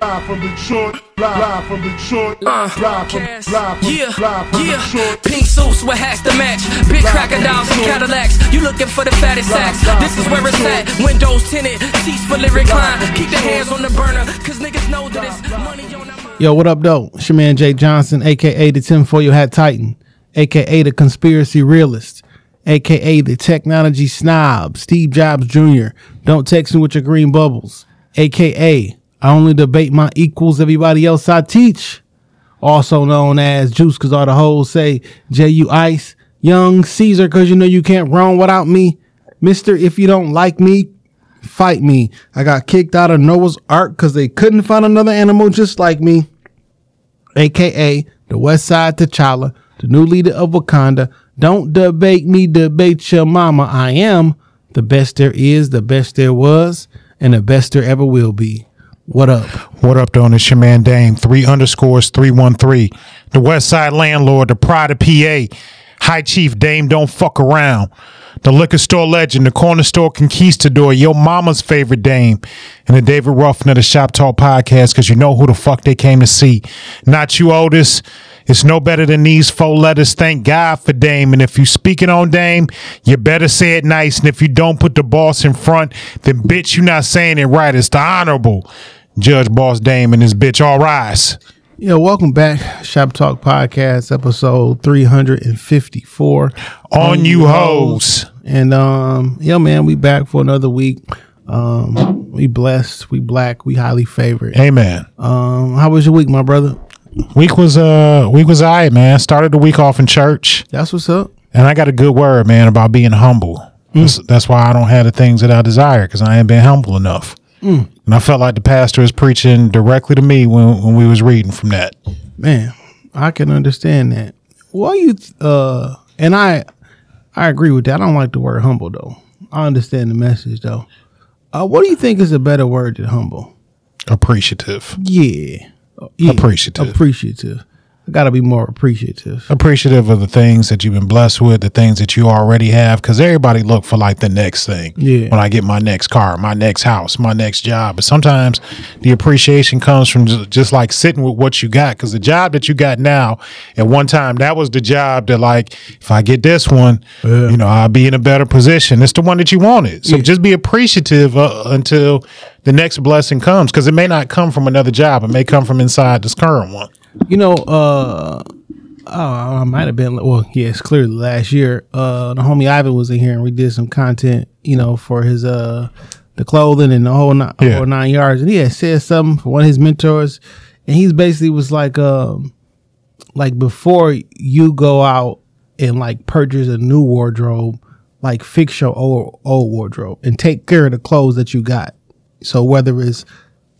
Live from Detroit, live from Detroit, Uh, live from, Cass. live from, yeah, live from yeah. Detroit. Pink suits with hats to match. Big crocodiles and Cadillacs. You looking for the fattest sacks. This is where it's at. Windows tinted, seats fully reclined. Keep the hands on the burner, cause niggas know that it's money on the. Yo, what up, though? It's your man Jay Johnson, aka the tinfoil hat titan, aka the conspiracy realist, aka the technology snob, Steve Jobs Jr. Don't text me with your green bubbles, aka I only debate my equals, everybody else I teach. Also known as Juice, cause all the hoes say J.U. Ice, Young Caesar, cause you know you can't run without me. Mister, if you don't like me, fight me. I got kicked out of Noah's Ark because they couldn't find another animal just like me, aka the West Side T'Challa, the new leader of Wakanda. Don't debate me, debate your mama. I am the best there is, the best there was, and the best there ever will be. What up? What up, though? It's your man Dame, three underscores, 313. The West Side Landlord, the Pride of PA. High Chief Dame, don't fuck around. The liquor store legend, the corner store conquistador, your mama's favorite Dame, and the David Ruffin of the Shop Talk podcast, because you know who the fuck they came to see. Not you, Otis. It's no better than these four letters. Thank God for Dame. And if you speaking on Dame, you better say it nice. And if you don't put the boss in front, then bitch, you not saying it right. It's the honorable Judge Boss Dame and his bitch. All rise. Yo, welcome back. Shop Talk Podcast, episode 354. On you hoes. And um, yo, man, we back for another week. Um, we blessed, we black, we highly favored. Amen. Um, how was your week, my brother? Week was uh week was alright, man. Started the week off in church, That's what's up. and I got a good word, man, about being humble. That's, that's why I don't have the things that I desire because I ain't been humble enough. And I felt like the pastor was preaching directly to me when when we was reading from that. Man, I can understand that. Why you uh and I I agree with that. I don't like the word humble though. I understand the message though. Uh what do you think is a better word than humble? Appreciative. Yeah. Uh, yeah. Appreciative. Appreciative. I gotta be more appreciative. Appreciative of the things that you've been blessed with, the things that you already have, because everybody look for like the next thing. Yeah. When I get my next car, my next house, my next job, but sometimes the appreciation comes from just, just like sitting with what you got, because the job that you got now, at one time, that was the job that like, if I get this one, you know, I'll be in a better position. It's the one that you wanted. So just be appreciative uh, until the next blessing comes, because it may not come from another job. It may come from inside this current one. You know, uh, oh, I might have been. Well, yes, clearly last year. Uh, the homie Ivan was in here and we did some content. You know, for his uh, the clothing and the whole, ni- Yeah. whole nine yards. And he had said something for one of his mentors, and he's basically was like, um, like before you go out and like purchase a new wardrobe, like fix your old old wardrobe and take care of the clothes that you got. So whether it's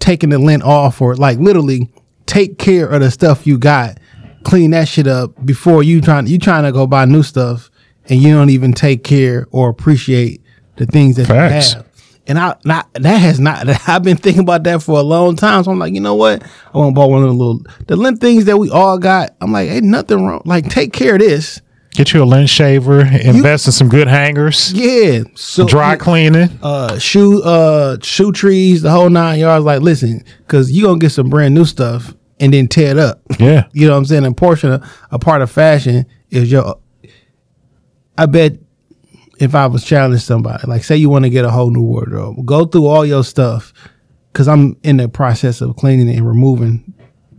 taking the lint off or like literally take care of the stuff you got, clean that shit up before you trying you trying to go buy new stuff and you don't even take care or appreciate the things that Facts. you have. And I not that has not I've been thinking about that for a long time. So I'm like, you know what? I want to buy one of the little the lint things that we all got. I'm like, ain't nothing wrong. Like, take care of this. Get you a lint shaver, invest in some good hangers, Yeah. So dry cleaning. uh shoe uh shoe trees, the whole nine yards. Like, listen, because you gonna get some brand new stuff and then tear it up. Yeah. You know what I'm saying? A portion of a part of fashion is your I bet if I was challenging somebody, like say you want to get a whole new wardrobe, go through all your stuff. Cause I'm in the process of cleaning and removing,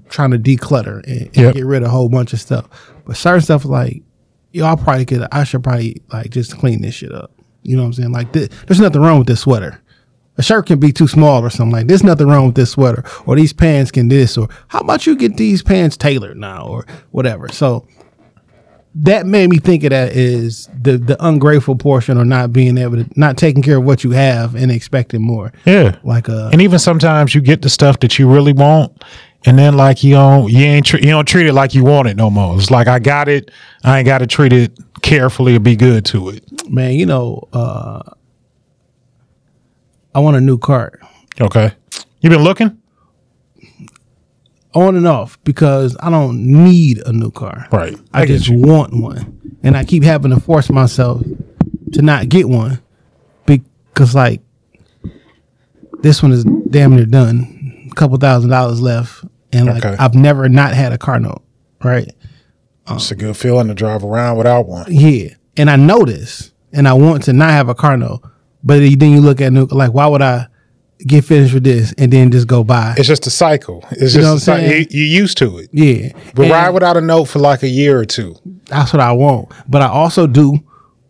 trying to declutter and, and Yep. get rid of a whole bunch of stuff. But certain stuff like, I probably could, I should probably like just clean this shit up. You know what I'm saying? Like, thi- there's nothing wrong with this sweater. A shirt can be too small or something like. There's nothing wrong with this sweater or these pants can this or how about you get these pants tailored now or whatever. So that made me think of that is the the ungrateful portion or not being able to not taking care of what you have and expecting more. Yeah. Like uh And even sometimes you get the stuff that you really want, and then like you don't you ain't you don't treat it like you want it no more. It's like I got it, I ain't got to treat it carefully or be good to it. man, you know, uh I want a new cart. Okay. You been looking? on and off because I don't need a new car. Right. I, I just you. want one. And I keep having to force myself to not get one because, like, this one is damn near done. A couple thousand dollars left. And, like, Okay. I've never not had a car note. Right. It's a good feeling to drive around without one. Yeah. And I know this. And I want to not have a car note. But then you look at new, like, why would I get finished with this and then just go buy? It's just a cycle. It's You just know what I'm cycle. saying? You, you used to it. yeah. But And- ride without a note for like a year or two. That's what I want. But I also do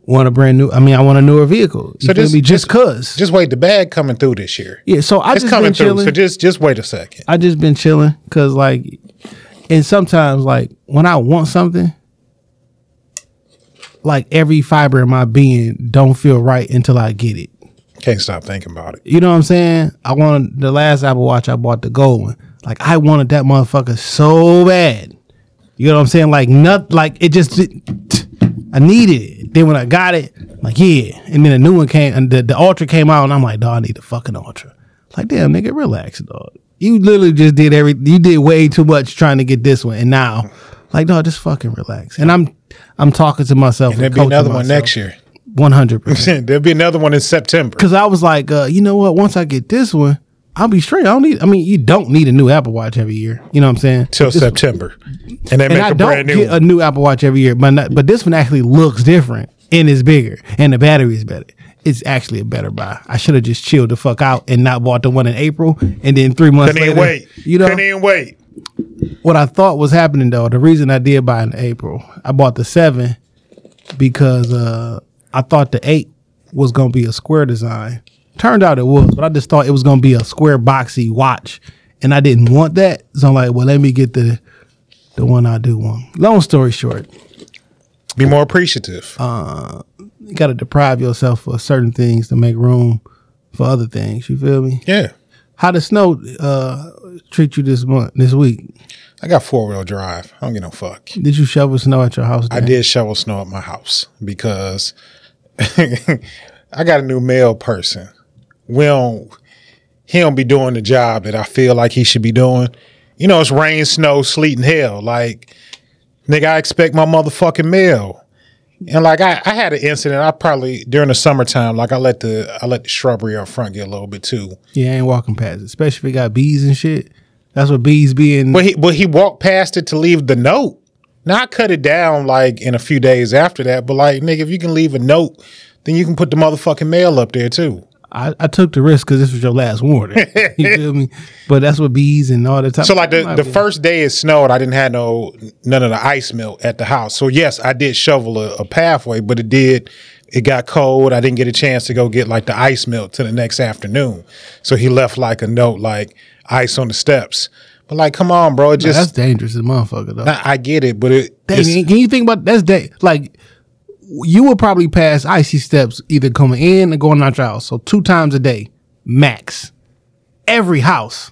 want a brand new. I mean, I want a newer vehicle. You So just- me? Just just- cause. Just wait, the bag coming through this year. yeah. So I it's just coming been through. So just just wait a second. I just been chilling because like, and sometimes like when I want something, like every fiber in my being don't feel right until I get it. Can't stop thinking about it. You know what I'm saying? I wanted the last Apple Watch I bought the gold one. Like I wanted that motherfucker so bad. You know what I'm saying? Like not like it just I needed it. Then when I got it, I'm like yeah. And then a new one came and the, the Ultra came out and I'm like, dog, I need the fucking Ultra. Like damn nigga, relax, dog. You literally just did every you did way too much trying to get this one. And now, like dog, just fucking relax. And I'm I'm talking to myself. And there'll be another one next year. One hundred percent. There'll be another one in September. Cause I was like, uh, you know what? Once I get this one, I'll be straight. I don't need. I mean, you don't need a new Apple Watch every year. You know what I'm saying? Till September. And they and make I a brand new get a new Apple Watch every year, but not, but this one actually looks different and is bigger, and the battery is better. It's actually a better buy. I should have just chilled the fuck out and not bought the one in April, and then three months Couldn't later, wait. you know, Couldn't wait. What I thought was happening though, the reason I did buy in April, I bought the seven because uh I thought the eight was gonna be a square design. Turned out it was, but I just thought it was gonna be a square boxy watch. And I didn't want that. So I'm like, well, let me get the the one I do want. Long story short, Be more appreciative. Uh, you gotta deprive yourself of certain things to make room for other things. You feel me? yeah. How the snow uh treat you this month, this week? I got four wheel drive. I don't get no fuck. Did you shovel snow at your house? I did shovel snow at my house because I got a new mail person. We don't, he don't be doing the job that I feel like he should be doing. You know, it's rain, snow, sleet, and hell. Like, nigga, I expect my motherfucking mail. And like I, I had an incident. I probably during the summertime, like I let the I let the shrubbery up front get a little bit too. Yeah, I ain't walking past it, especially if it got bees and shit. That's what bees being. But he but he walked past it to leave the note. Now I cut it down like in a few days after that. But like nigga, if you can leave a note, then you can put the motherfucking mail up there too. I, I took the risk because this was your last warning. you feel me? But that's what bees and all the time. So like the, the first day it snowed, I didn't have no none of the ice melt at the house. So yes, I did shovel a, a pathway, but it did it got cold. I didn't get a chance to go get like the ice melt to the next afternoon. So he left like a note like ice on the steps. But like, come on, bro. It Nah, that's dangerous as a motherfucker though. I, I get it, but it Dang, can you think about that's day like you will probably pass icy steps either coming in or going out your house. So two times a day, max. Every house.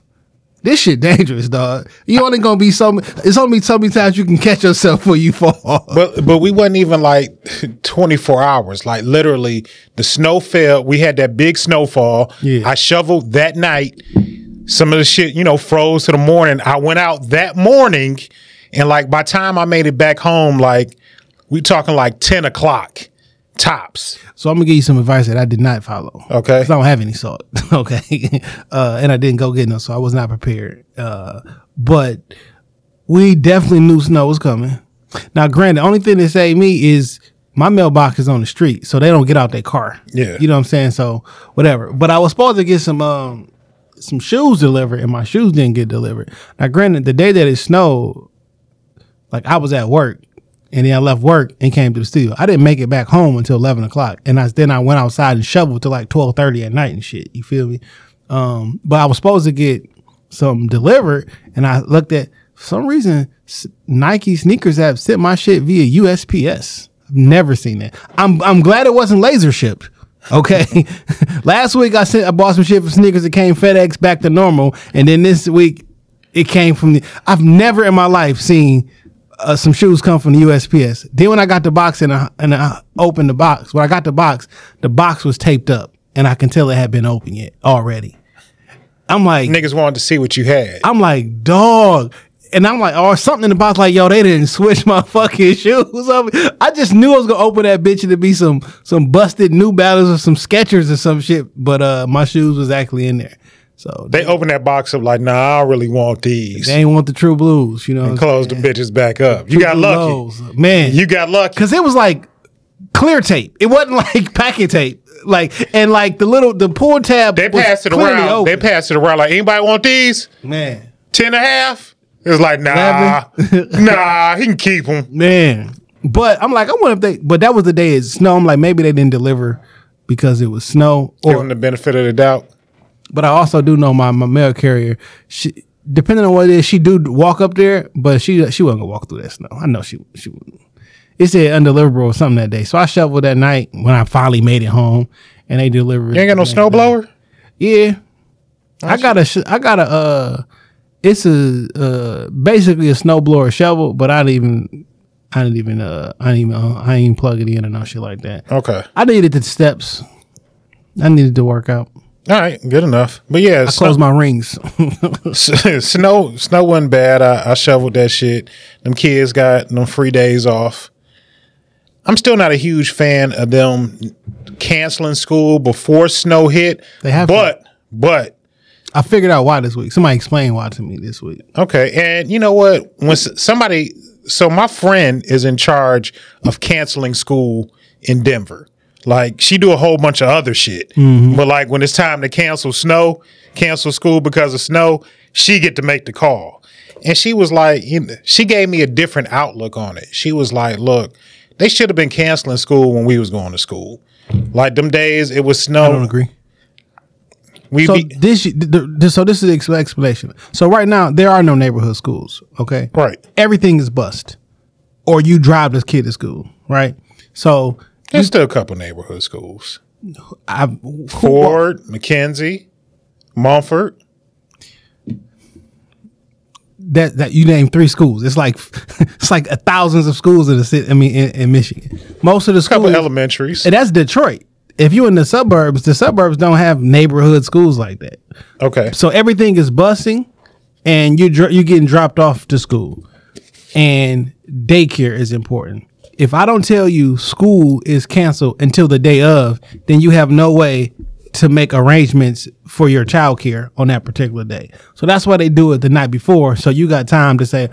This shit dangerous, dog. You only gonna be so. It's only so many times you can catch yourself before you fall. But but we wasn't even like 24 hours. Like literally, the snow fell. We had that big snowfall. Yeah. I shoveled that night. Some of the shit, you know, froze to the morning. I went out that morning, and like by the time I made it back home, like we talking like 10 o'clock tops. So I'm gonna give you some advice that I did not follow. Okay. I don't have any salt. okay. Uh, and I didn't go get no, so I was not prepared. Uh, but we definitely knew snow was coming. Now, granted, the only thing that saved me is my mailbox is on the street, so they don't get out their car. Yeah. You know what I'm saying? So whatever. But I was supposed to get some um some shoes delivered, and my shoes didn't get delivered. Now, granted, the day that it snowed, like I was at work and then I left work and came to the studio. I didn't make it back home until eleven o'clock, and I then I went outside and shoveled till like twelve thirty at night and shit. You feel me? Um, but I was supposed to get some delivered, and I looked at for some reason Nike sneakers app sent my shit via USPS. Never seen that. I'm I'm glad it wasn't laser shipped. Okay, last week I sent I bought some shit for sneakers. It came FedEx back to normal, and then this week it came from the. I've never in my life seen uh, some shoes come from the USPS. Then when I got the box and I, and I opened the box, when I got the box, the box was taped up, and I can tell it had been opened yet already. I'm like, Niggas wanted to see what you had. I'm like, dog. And I'm like, or something in the box, like, yo, they didn't switch my fucking shoes up. I just knew I was gonna open that bitch and to be some some busted New Balance or some Skechers or some shit. But uh my shoes was actually in there. So they opened that box up like, nah, I don't really want these. they ain't want the true blues, you know. and closed the bitches back up. You got True lucky. lows. Man. You got lucky. Cause it was like clear tape. It wasn't like packet tape. Like and like the little the pull tab. They passed it around. open. They passed it around like, anybody want these? Man. 10 and a half? It was like, nah, nah, he can keep them. Man. But I'm like, I wonder if they but that was the day it snow. I'm like, maybe they didn't deliver because it was snow. Give Or him the benefit of the doubt. but I also do know my, my mail carrier, she depending on what it is, she do walk up there, but she she wasn't gonna walk through that snow. I know she she wouldn't. It said undeliverable or something that day. So I shoveled that night when I finally made it home and they delivered You ain't got no snowblower? Yeah. I got a I got a uh it's a uh basically a snowblower shovel, but I didn't even I didn't even uh I didn't even uh, I didn't even plug it in or no shit like that. Okay. I needed the steps. I needed to work out. All right, good enough. But yeah, I closed my rings. snow snow wasn't bad. I, I shoveled that shit. Them kids got them free days off. I'm still not a huge fan of them canceling school before snow hit. They have to. but but I figured out why this week. Somebody explain why to me this week. okay. And you know what? When somebody, so my friend is in charge of canceling school in Denver. Like she do a whole bunch of other shit, mm-hmm. but like when it's time to cancel snow, cancel school because of snow, she get to make the call. And she was like, you know, she gave me a different outlook on it. She was like, look, they should have been canceling school when we was going to school. Like them days, it was snow. I don't agree. We So be, this, so this is the explanation. So right now there are no neighborhood schools. Okay, right. Everything is bust, or you drive this kid to school. Right. So There's still a couple neighborhood schools. I Ford, McKenzie, Mumford. that that you name three schools. It's like it's like a thousands of schools in the city. I mean, in, in Michigan, most of the schools. couple elementaries. and that's Detroit. If you're in the suburbs, the suburbs don't have neighborhood schools like that. Okay. So everything is busing, and you dr- you getting dropped off to school, and daycare is important. If I don't tell you school is canceled until the day of, then you have no way to make arrangements for your child care on that particular day. So that's why they do it the night before. So you got time to say,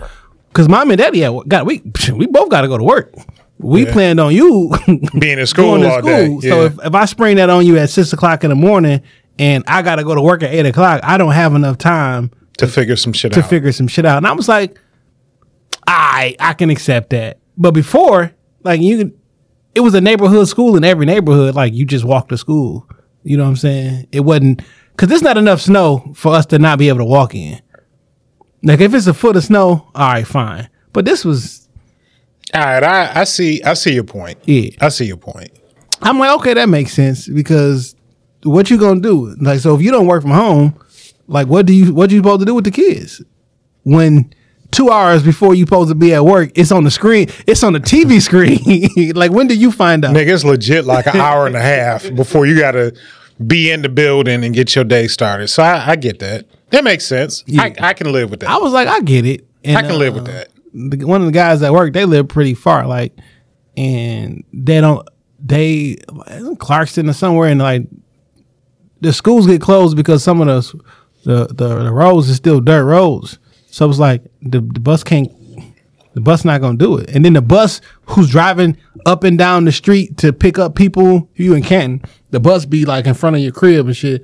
because mom and daddy had got we we both got to go to work. We Yeah. planned on you Being in school to all school. day. So if, if I spring that on you at six o'clock in the morning and I got to go to work at eight o'clock, I don't have enough time to figure some shit to out. To figure some shit out. And I was like, I I can accept that. But before, like you it was a neighborhood school in every neighborhood. Like you just walk to school. You know what I'm saying? It wasn't because there's not enough snow for us to not be able to walk in. Like if it's a foot of snow, all right, fine. But this was, All right, I, I see. I see your point. Yeah. I see your point. I'm like, okay, that makes sense because what you gonna do? Like, so if you don't work from home, like, what do you what you supposed to do with the kids when two hours before you supposed to be at work, it's on the screen, it's on the TV screen. like, when do you find out? Nigga, it's legit like an hour and a half before you got to be in the building and get your day started. So I, I get that. That makes sense. I, I can live with that. I was like, I get it. And, I can live with uh, that. The, one of the guys that work, they live pretty far, like, and they don't, they Clarkston or somewhere, and like, the schools get closed because some of the the the, the roads is still dirt roads. So it's like the, the bus can't, the bus not gonna do it, and then the bus who's driving up and down the street to pick up people, you in Canton, the bus be like in front of your crib and shit.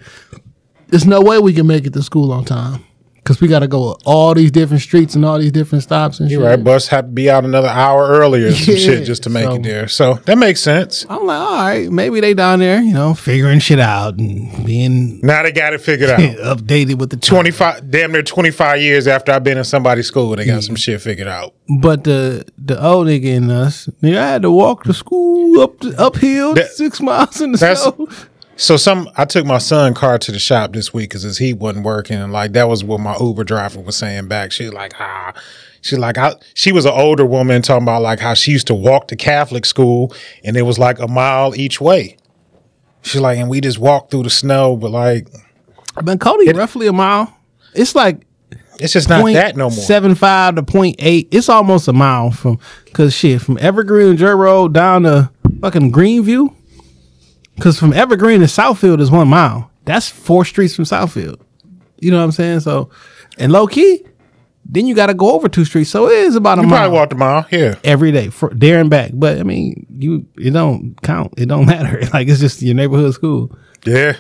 There's no way we can make it to school on time. Cause we got to go all these different streets and all these different stops and You're shit. right. Bus have to be out another hour earlier, some Yeah, shit just to make so- it there. So that makes sense. I'm like, all right, maybe they down there, you know, figuring shit out and being Now they got it figured out. updated with the time. 25, damn near 25 years after I've been in somebody's school, they got some shit figured out. But the the old nigga in us, nigga, I had to walk to school up the, uphill That- six miles in the that's- snow. So some, I took my son car to the shop this week because his heat wasn't working, and like that was what my Uber driver was saying back. She was like, ah, she's like, I, she was an older woman talking about like how she used to walk to Catholic school, and it was like a mile each way. She's like, and we just walked through the snow, but like, But Cody, roughly a mile. It's like It's just not that no more. Seven five to point eight. It's almost a mile from cause shit from Evergreen and Joy Road down to fucking Greenview. Cause from Evergreen to Southfield is one mile. That's four streets from Southfield. You know what I'm saying? So, and low key, then you got to go over two streets. So it is about a mile. You mile probably walked a mile. Yeah. every day for there and back. But I mean, you it don't count. It don't matter. Like it's just your neighborhood school. Yeah.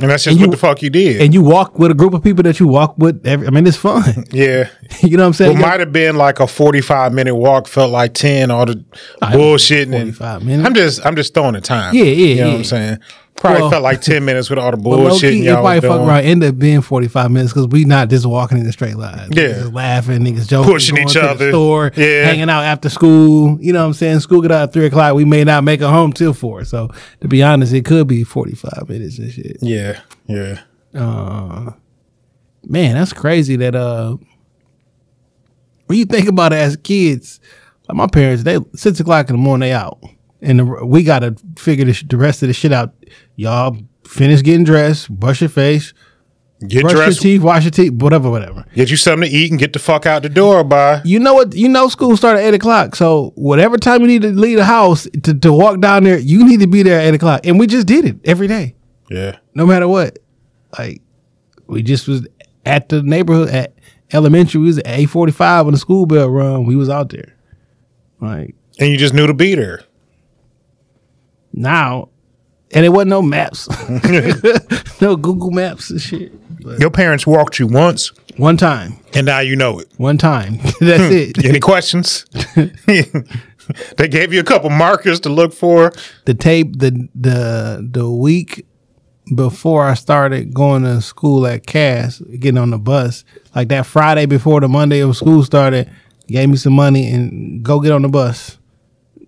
And that's just And what you- the fuck you did. And you walk with a group of people that you walk with. Every, I mean, it's fun. yeah. you know what I'm saying? What might have been like a forty-five minute walk felt like ten. All the bullshitting. 45 and, minutes. I'm just, I'm just throwing the time. Yeah, yeah, You know what. I'm saying? Probably Well- felt like ten minutes with all the low key, y'all probably fuck around end up being 45 minutes because we not just walking in a straight line. Yeah. Just laughing, niggas joking, Pushing each other. store, Yeah. hanging out after school. You know what I'm saying? School get out at three o'clock. We may not make it home till four. So to be honest, it could be 45 minutes and shit. Yeah, yeah. Uh, man, that's crazy that uh when you think about it as kids, like my parents, they six o'clock in the morning they out. And the, we gotta figure this, the rest of the shit out. Y'all finish getting dressed, brush your face, Get brush dressed, your teeth, wash your teeth, whatever, whatever. get you something to eat, and get the fuck out the door. By You know what? You know school start at eight o'clock. So whatever time you need to leave the house to, to walk down there, you need to be there at eight o'clock. And we just did it every day. yeah, no matter what. Like we just was at the neighborhood at elementary. We was at eight forty five when the school bell rung. We was out there. Like and you just knew to be there. Now, and it wasn't no maps, no Google Maps and shit. But Your parents walked you once, one time, and now you know it. one time. That's hmm. it. Any questions? they gave you a couple markers to look for. the tape the the the week before I started going to school at Cass, getting on the bus, like that Friday before the Monday of school started, gave me some money and go get on the bus,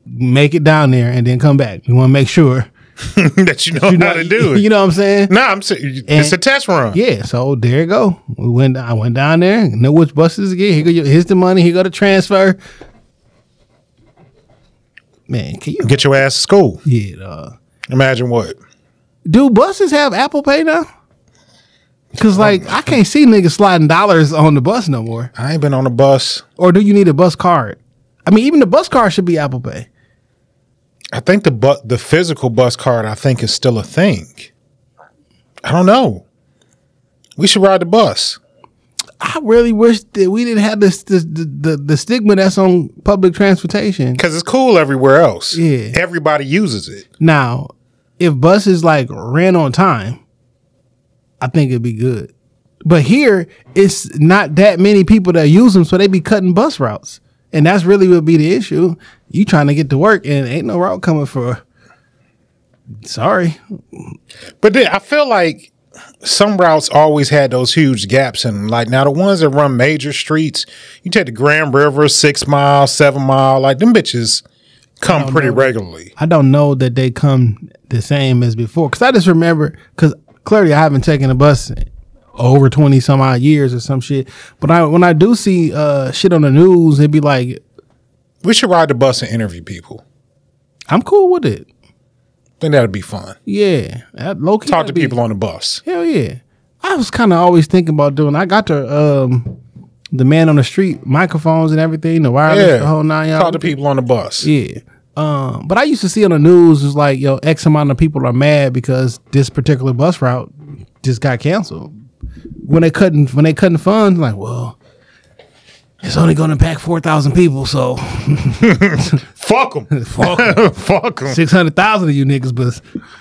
make it down there, and then come back. We want to make sure that you know you know how to do it. You know what I'm saying? Nah, I'm saying it's a test run. Yeah, so there you go. We went. I went down there. Know which buses to get. Here go. your- Here's the money. Here go the transfer. Man, can you? Get your ass to school. Yeah. Imagine what? Do buses have Apple Pay now? Cause um, like I can't see niggas sliding dollars on the bus no more. I ain't been on a bus. Or do you need a bus card? I mean, even the bus card should be Apple Pay. I think the bu- the physical bus card I think is still a thing. I don't know. We should ride the bus. I really wish that we didn't have this, this the, the the stigma that's on public transportation. Cause it's cool everywhere else. Yeah. Everybody uses it. Now, if buses like ran on time, I think it'd be good. But here, it's not that many people that use them, so they be cutting bus routes, and that's really would be the issue. You trying to get to work, and ain't no route coming for. Sorry, But then I feel like some routes always had those huge gaps in them. Like now the ones that run major streets, you take the Grand River, six mile, seven mile, like them bitches come pretty regularly. I don't know that they come the same as before. Cause I just remember, cause clearly I haven't taken a bus over twenty some odd years or some shit. But I when I do see uh shit on the news, it'd be like, We should ride the bus and interview people. I'm cool with it. Think that'd be fun. Yeah, that low key Talk to be- people on the bus. Hell yeah. I was kind of always thinking about doing. I got the um the man on the street microphones and everything, the wireless, Yeah. the whole nine yards. Talk to people on the bus. Yeah. Um, but I used to see on the news is like, yo, X amount of people are mad because this particular bus route just got canceled. When they couldn't when they couldn't funds, like, well, it's only gonna pack four thousand people, so Fuck them. fuck Fuck them. six hundred thousand of you niggas, but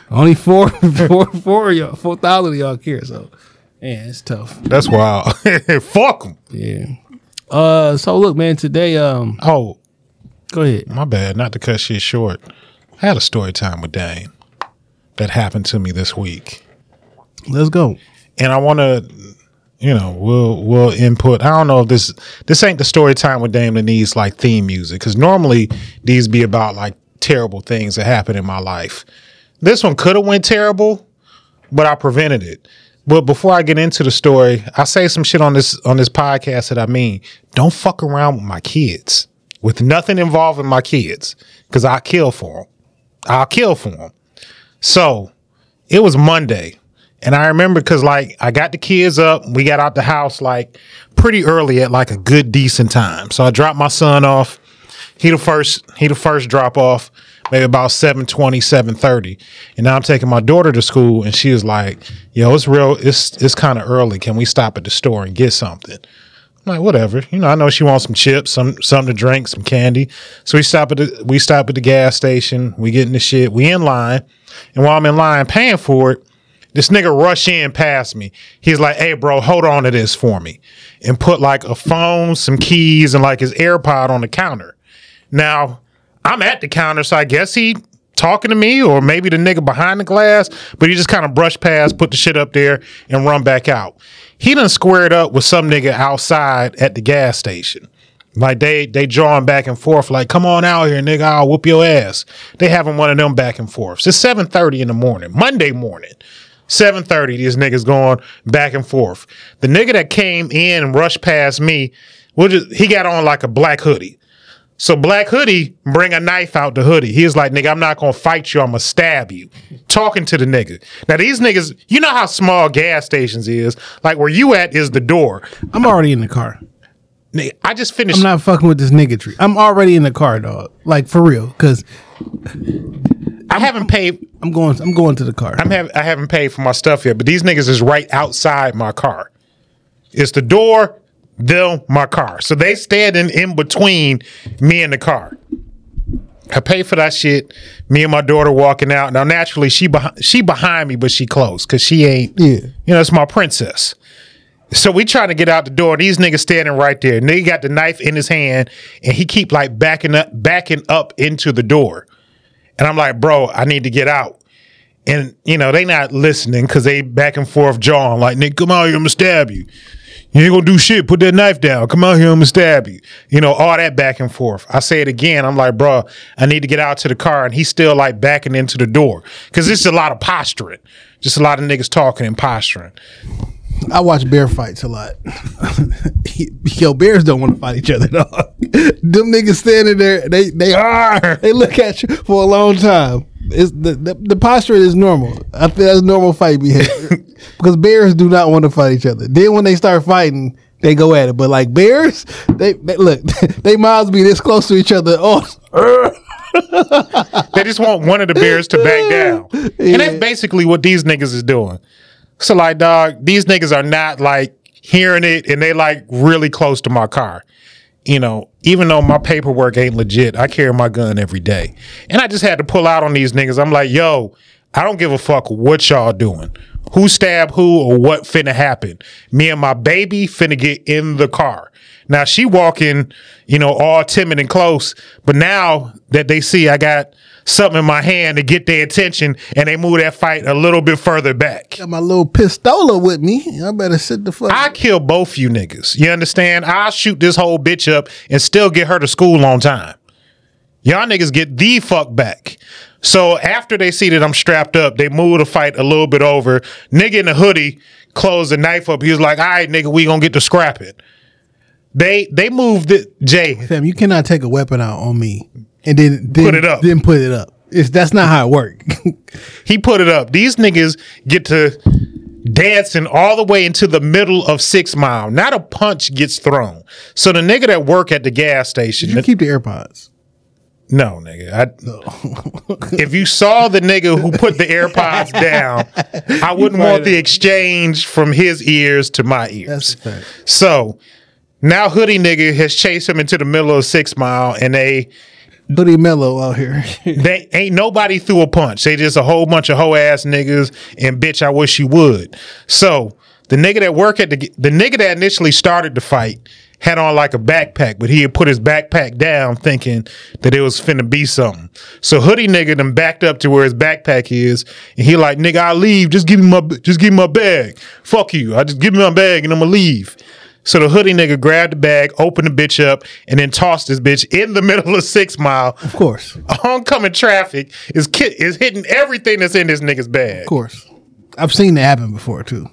only four four four of y'all four thousand of y'all care. So yeah, it's tough. That's wild. Fuck them. Yeah. Uh so look, man, today um Oh, go ahead. my bad. Not to cut shit short. I had a story time with Dame that happened to me this week. Let's go. And I want to, you know, we'll we'll input. I don't know if this this ain't the story time with Dame needs like theme music because normally these be about like terrible things that happen in my life. This one could have went terrible, but I prevented it. But before I get into the story, I say some shit on this on this podcast that I mean. Don't fuck around with my kids with nothing involving my kids because I kill for them. I'll kill for them. So it was Monday, And I remember because like I got the kids up, we got out the house like pretty early at like a good decent time. So I dropped my son off. He the first he the first drop off, maybe about 720, 730. And now I'm taking my daughter to school and she was like, yo, it's real, it's it's kind of early. Can we stop at the store and get something? I'm like, whatever. You know, I know she wants some chips, some something to drink, some candy. So we stop at the we stop at the gas station. We get in the shit. We in line, and while I'm in line paying for it, this nigga rush in past me. He's like, "Hey, bro, hold on to this for me," and put like a phone, some keys, and like his AirPod on the counter. Now I'm at the counter, so I guess he talking to me, or maybe the nigga behind the glass. But he just kind of brushed past, put the shit up there, and run back out. He done squared up with some nigga outside at the gas station. Like they they drawing back and forth, like, come on out here, nigga, I'll whoop your ass. They having one of them back and forths. It's 7:30 in the morning, Monday morning. 7:30, these niggas going back and forth. The nigga that came in and rushed past me, we'll just, he got on like a black hoodie. So Black Hoodie bring a knife out the hoodie. He was like, nigga, I'm not gonna fight you, I'm gonna stab you. Talking to the nigga. Now these niggas, you know how small gas stations is. Like where you at is the door. I'm already in the car. Nigga, I just finished I'm not fucking with this nigga tree. I'm already in the car, dog. Like for real, because I haven't paid I'm going. I'm going to the car. I'm have, I haven't paid for my stuff yet, but these niggas is right outside my car. It's the door, them, my car. So they standing in between me and the car. I pay for that shit. Me and my daughter walking out. Now, naturally, she behind she behind me, but she close because she ain't. Yeah. you know, it's my princess. So we trying to get out the door. These niggas standing right there. Nigga got the knife in his hand, and he keep like backing up, backing up into the door. And I'm like, bro, I need to get out. And you know, they not listening because they back and forth jawing like, nigga, come out here, I'm gonna stab you. You ain't gonna do shit. Put that knife down. Come out here, I'm gonna stab you. You know, all that back and forth. I say it again. I'm like, bro, I need to get out to the car, and he's still like backing into the door because it's a lot of posturing. Just a lot of niggas talking and posturing. I watch bear fights a lot. Yo, bears don't want to fight each other, dog. Them niggas standing there, they they are they look at you for a long time. It's the the, the posture is normal. I think that's normal fight behavior because bears do not want to fight each other. Then when they start fighting, they go at it. But like bears, they, they look they mouths be this close to each other. Oh, They just want one of the bears to back down. And that's basically what these niggas is doing. So like, dog, these niggas are not like hearing it and they like really close to my car. You know, even though my paperwork ain't legit, I carry my gun every day. And I just had to pull out on these niggas. I'm like, yo, I don't give a fuck what y'all doing. Who stabbed who or what finna happen. Me and my baby finna get in the car. Now she walking, you know, all timid and close, but now that they see I got something in my hand to get their attention and they move that fight a little bit further back. got my little pistola with me. I better sit the fuck. I kill both you niggas. You understand? I'll shoot this whole bitch up and still get her to school on time. Y'all niggas get the fuck back. So after they see that I'm strapped up, they move the fight a little bit over. Nigga in the hoodie closed the knife up. He was like, all right, nigga, we gonna get to scrapping. They they moved it, Jay. Fam, you cannot take a weapon out on me and then, then Put it up. Then put it up. It's that's not how it works. He put it up. These niggas get to dancing all the way into the middle of Six Mile. Not a punch gets thrown. So the nigga that work at the gas station, you keep the AirPods. No, nigga. I, if you saw the nigga who put the AirPods down, I wouldn't want the exchange from his ears to my ears. That's. So now Hoodie nigga has chased him into the middle of Six Mile, and they Hoodie mellow out here. they ain't nobody threw a punch. They just a whole bunch of hoe ass niggas, and bitch, I wish you would. So the nigga that work at the the nigga that initially started the fight had on like a backpack, but he had put his backpack down thinking that it was finna be something. So hoodie nigga then backed up to where his backpack is, and he like, nigga, I leave. Just give me my just give me my bag. Fuck you. I just give me my bag and I'm gonna leave. So the hoodie nigga grabbed the bag, opened the bitch up, and then tossed this bitch in the middle of Six Mile. Of course. Oncoming traffic is ki- is hitting everything that's in this nigga's bag. Of course. I've seen that happen before too.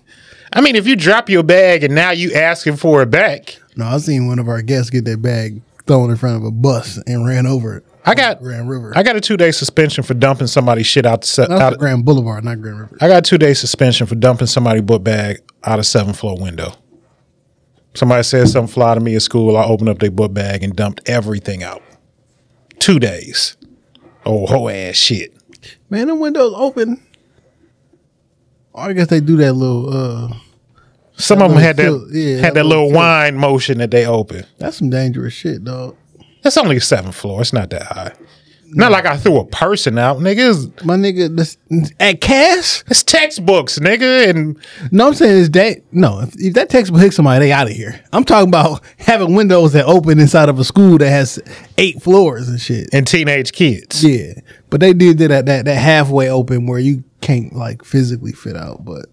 I mean, if you drop your bag and now you asking for it back, No, I've seen one of our guests get their bag thrown in front of a bus and ran over it. I got Grand River. I got a two day suspension for dumping somebody's shit out the se- out. Grand Boulevard, not Grand River. I got a two day suspension for dumping somebody's book bag out of seven floor window. Somebody said something fly to me at school. I opened up their book bag and dumped everything out. Two days. Oh, whole ass shit. Man, the windows open. Oh, I guess they do that little. uh Some of them had that tilt, yeah, had that that little little wine motion that they open. That's some dangerous shit, dog. That's only a seventh floor. It's not that high. Not like I threw a person out, niggas. My nigga, this, at Cass. it's textbooks, nigga, and No, I'm saying is that no. If, if that textbook hits somebody, they out of here. I'm talking about having windows that open inside of a school that has eight floors and shit. and teenage kids. Yeah, but they did that that that halfway open where you can't like physically fit out. But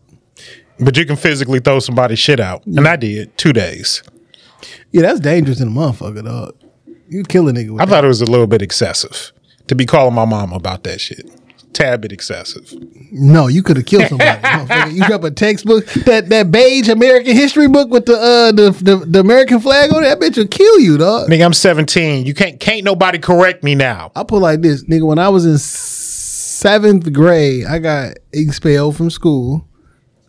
But you can physically throw somebody's shit out, and I did two days. yeah, that's dangerous in a motherfucker, dog. You kill a nigga. With I that. thought it was a little bit excessive to be calling my mom about that shit. Tad bit excessive. No, you could have killed somebody. you drop a textbook that that beige American history book with the uh the the, the American flag on it. That bitch will kill you, dog. Nigga, I'm 17. You can't can't nobody correct me now. I put like this, nigga. When I was in seventh grade, I got expelled from school.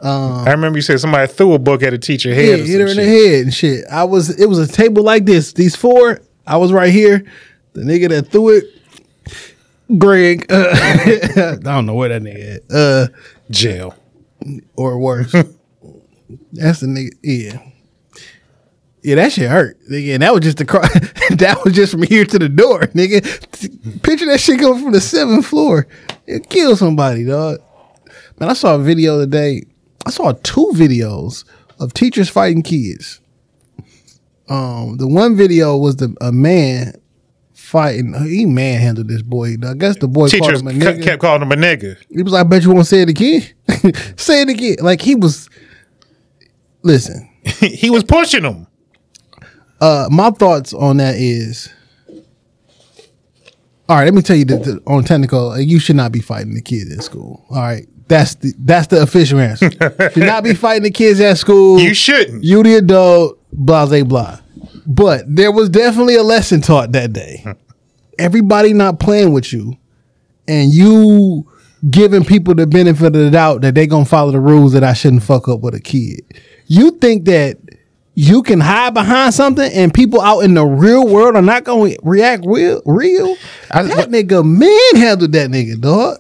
I remember you said somebody threw a book at a teacher head. or hit her in the head and shit. I was. It was a table like this. These four. I was right here. The nigga that threw it, Greg. Uh, I don't know where that nigga. At, uh, Jail. or worse. That's the nigga. Yeah. Yeah, that shit hurt, nigga. And that was just the cro- that was just from here to the door, nigga. Picture that shit coming from the seventh floor. It kill somebody, dog. Man, I saw a video today. I saw two videos of teachers fighting kids. Um, the one video was the a man fighting. He manhandled this boy. I guess the boy Teachers called him a nigga. kept calling him a nigga. He was like, I bet you won't say it again. say it again. Like he was. Listen, he was pushing him. uh, my thoughts on that is. All right, let me tell you the, the, on technical, uh, you should not be fighting the kid at school. All right, that's the that's the official answer. should not be fighting the kids at school. You shouldn't. You the adult, blah blah blah. But there was definitely a lesson taught that day. Everybody not playing with you, and you giving people the benefit of the doubt that they gonna follow the rules that I shouldn't fuck up with a kid. You think that you can hide behind something and people out in the real world are not gonna react real real? I- that nigga manhandled that nigga, dog.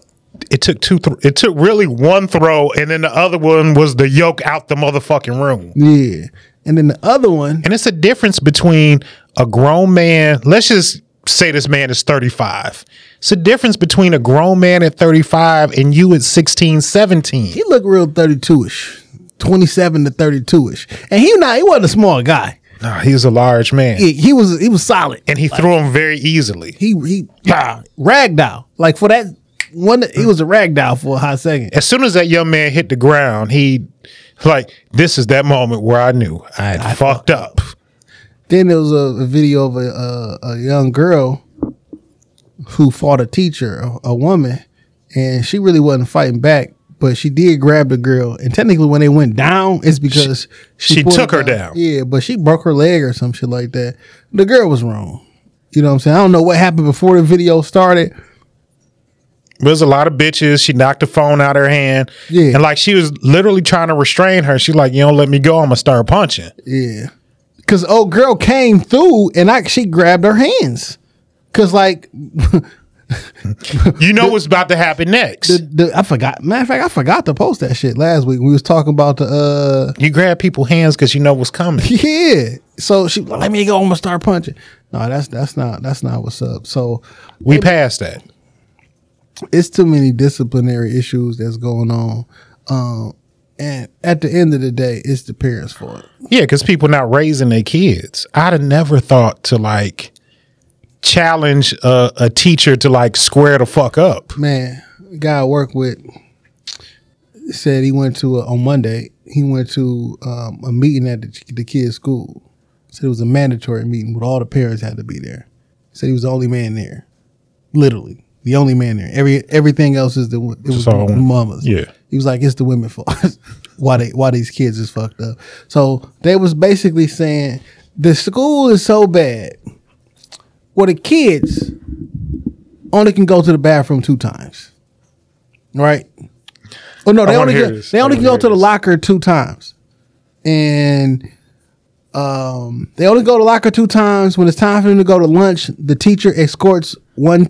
It took two. Th- it took really one throw, and then the other one was the yoke out the motherfucking room. Yeah. And then the other one, And it's a difference between a grown man. Let's just say this man is 35. It's a difference between a grown man at 35 and you at 16, 17. he looked real 32ish. 27 to 32ish. And he not he wasn't a small guy. No, he was a large man. He, he was he was solid. and he threw him very easily. He he yeah, ragdoll. Like for that one he was a ragdoll for a hot second. As soon as that young man hit the ground, he like this is that moment where I knew I had fucked up. Then there was a, a video of a, a a young girl who fought a teacher, a, a woman, and she really wasn't fighting back, but she did grab the girl. And technically, when they went down, it's because she pulled took her down. Yeah, but she broke her leg or some shit like that. The girl was wrong. You know what I'm saying? I don't know what happened before the video started. There's a lot of bitches. She knocked the phone out of her hand. Yeah. And like she was literally trying to restrain her. She's like, you don't let me go, I'm gonna start punching. Yeah. Cause old girl came through and I she grabbed her hands. Cause like You know what's about to happen next. the, the I forgot matter of fact, I forgot to post that shit last week. We was talking about the uh you grab people's hands because you know what's coming. yeah. So she let me go, I'm gonna start punching. No, that's that's not that's not what's up. So We passed that. It's too many disciplinary issues that's going on. Um and at the end of the day, it's the parents' fault. Yeah, because people not raising their kids. I'd have never thought to like challenge a, a teacher to like square the fuck up. man, guy I work with said he went to a, on Monday. He went to um, a meeting at the, the kid's school. Said it was a mandatory meeting, but all the parents had to be there. Said he was the only man there, literally the only man there. Every everything else is the it was the mamas. yeah. he was like it's the women fault. why they why these kids is fucked up. So they was basically saying the school is so bad. Well, the kids only can go to the bathroom two times. Right? Oh no, they only can, they only can go to the locker two times. And um they only go to the locker two times. When it's time for them to go to lunch, the teacher escorts one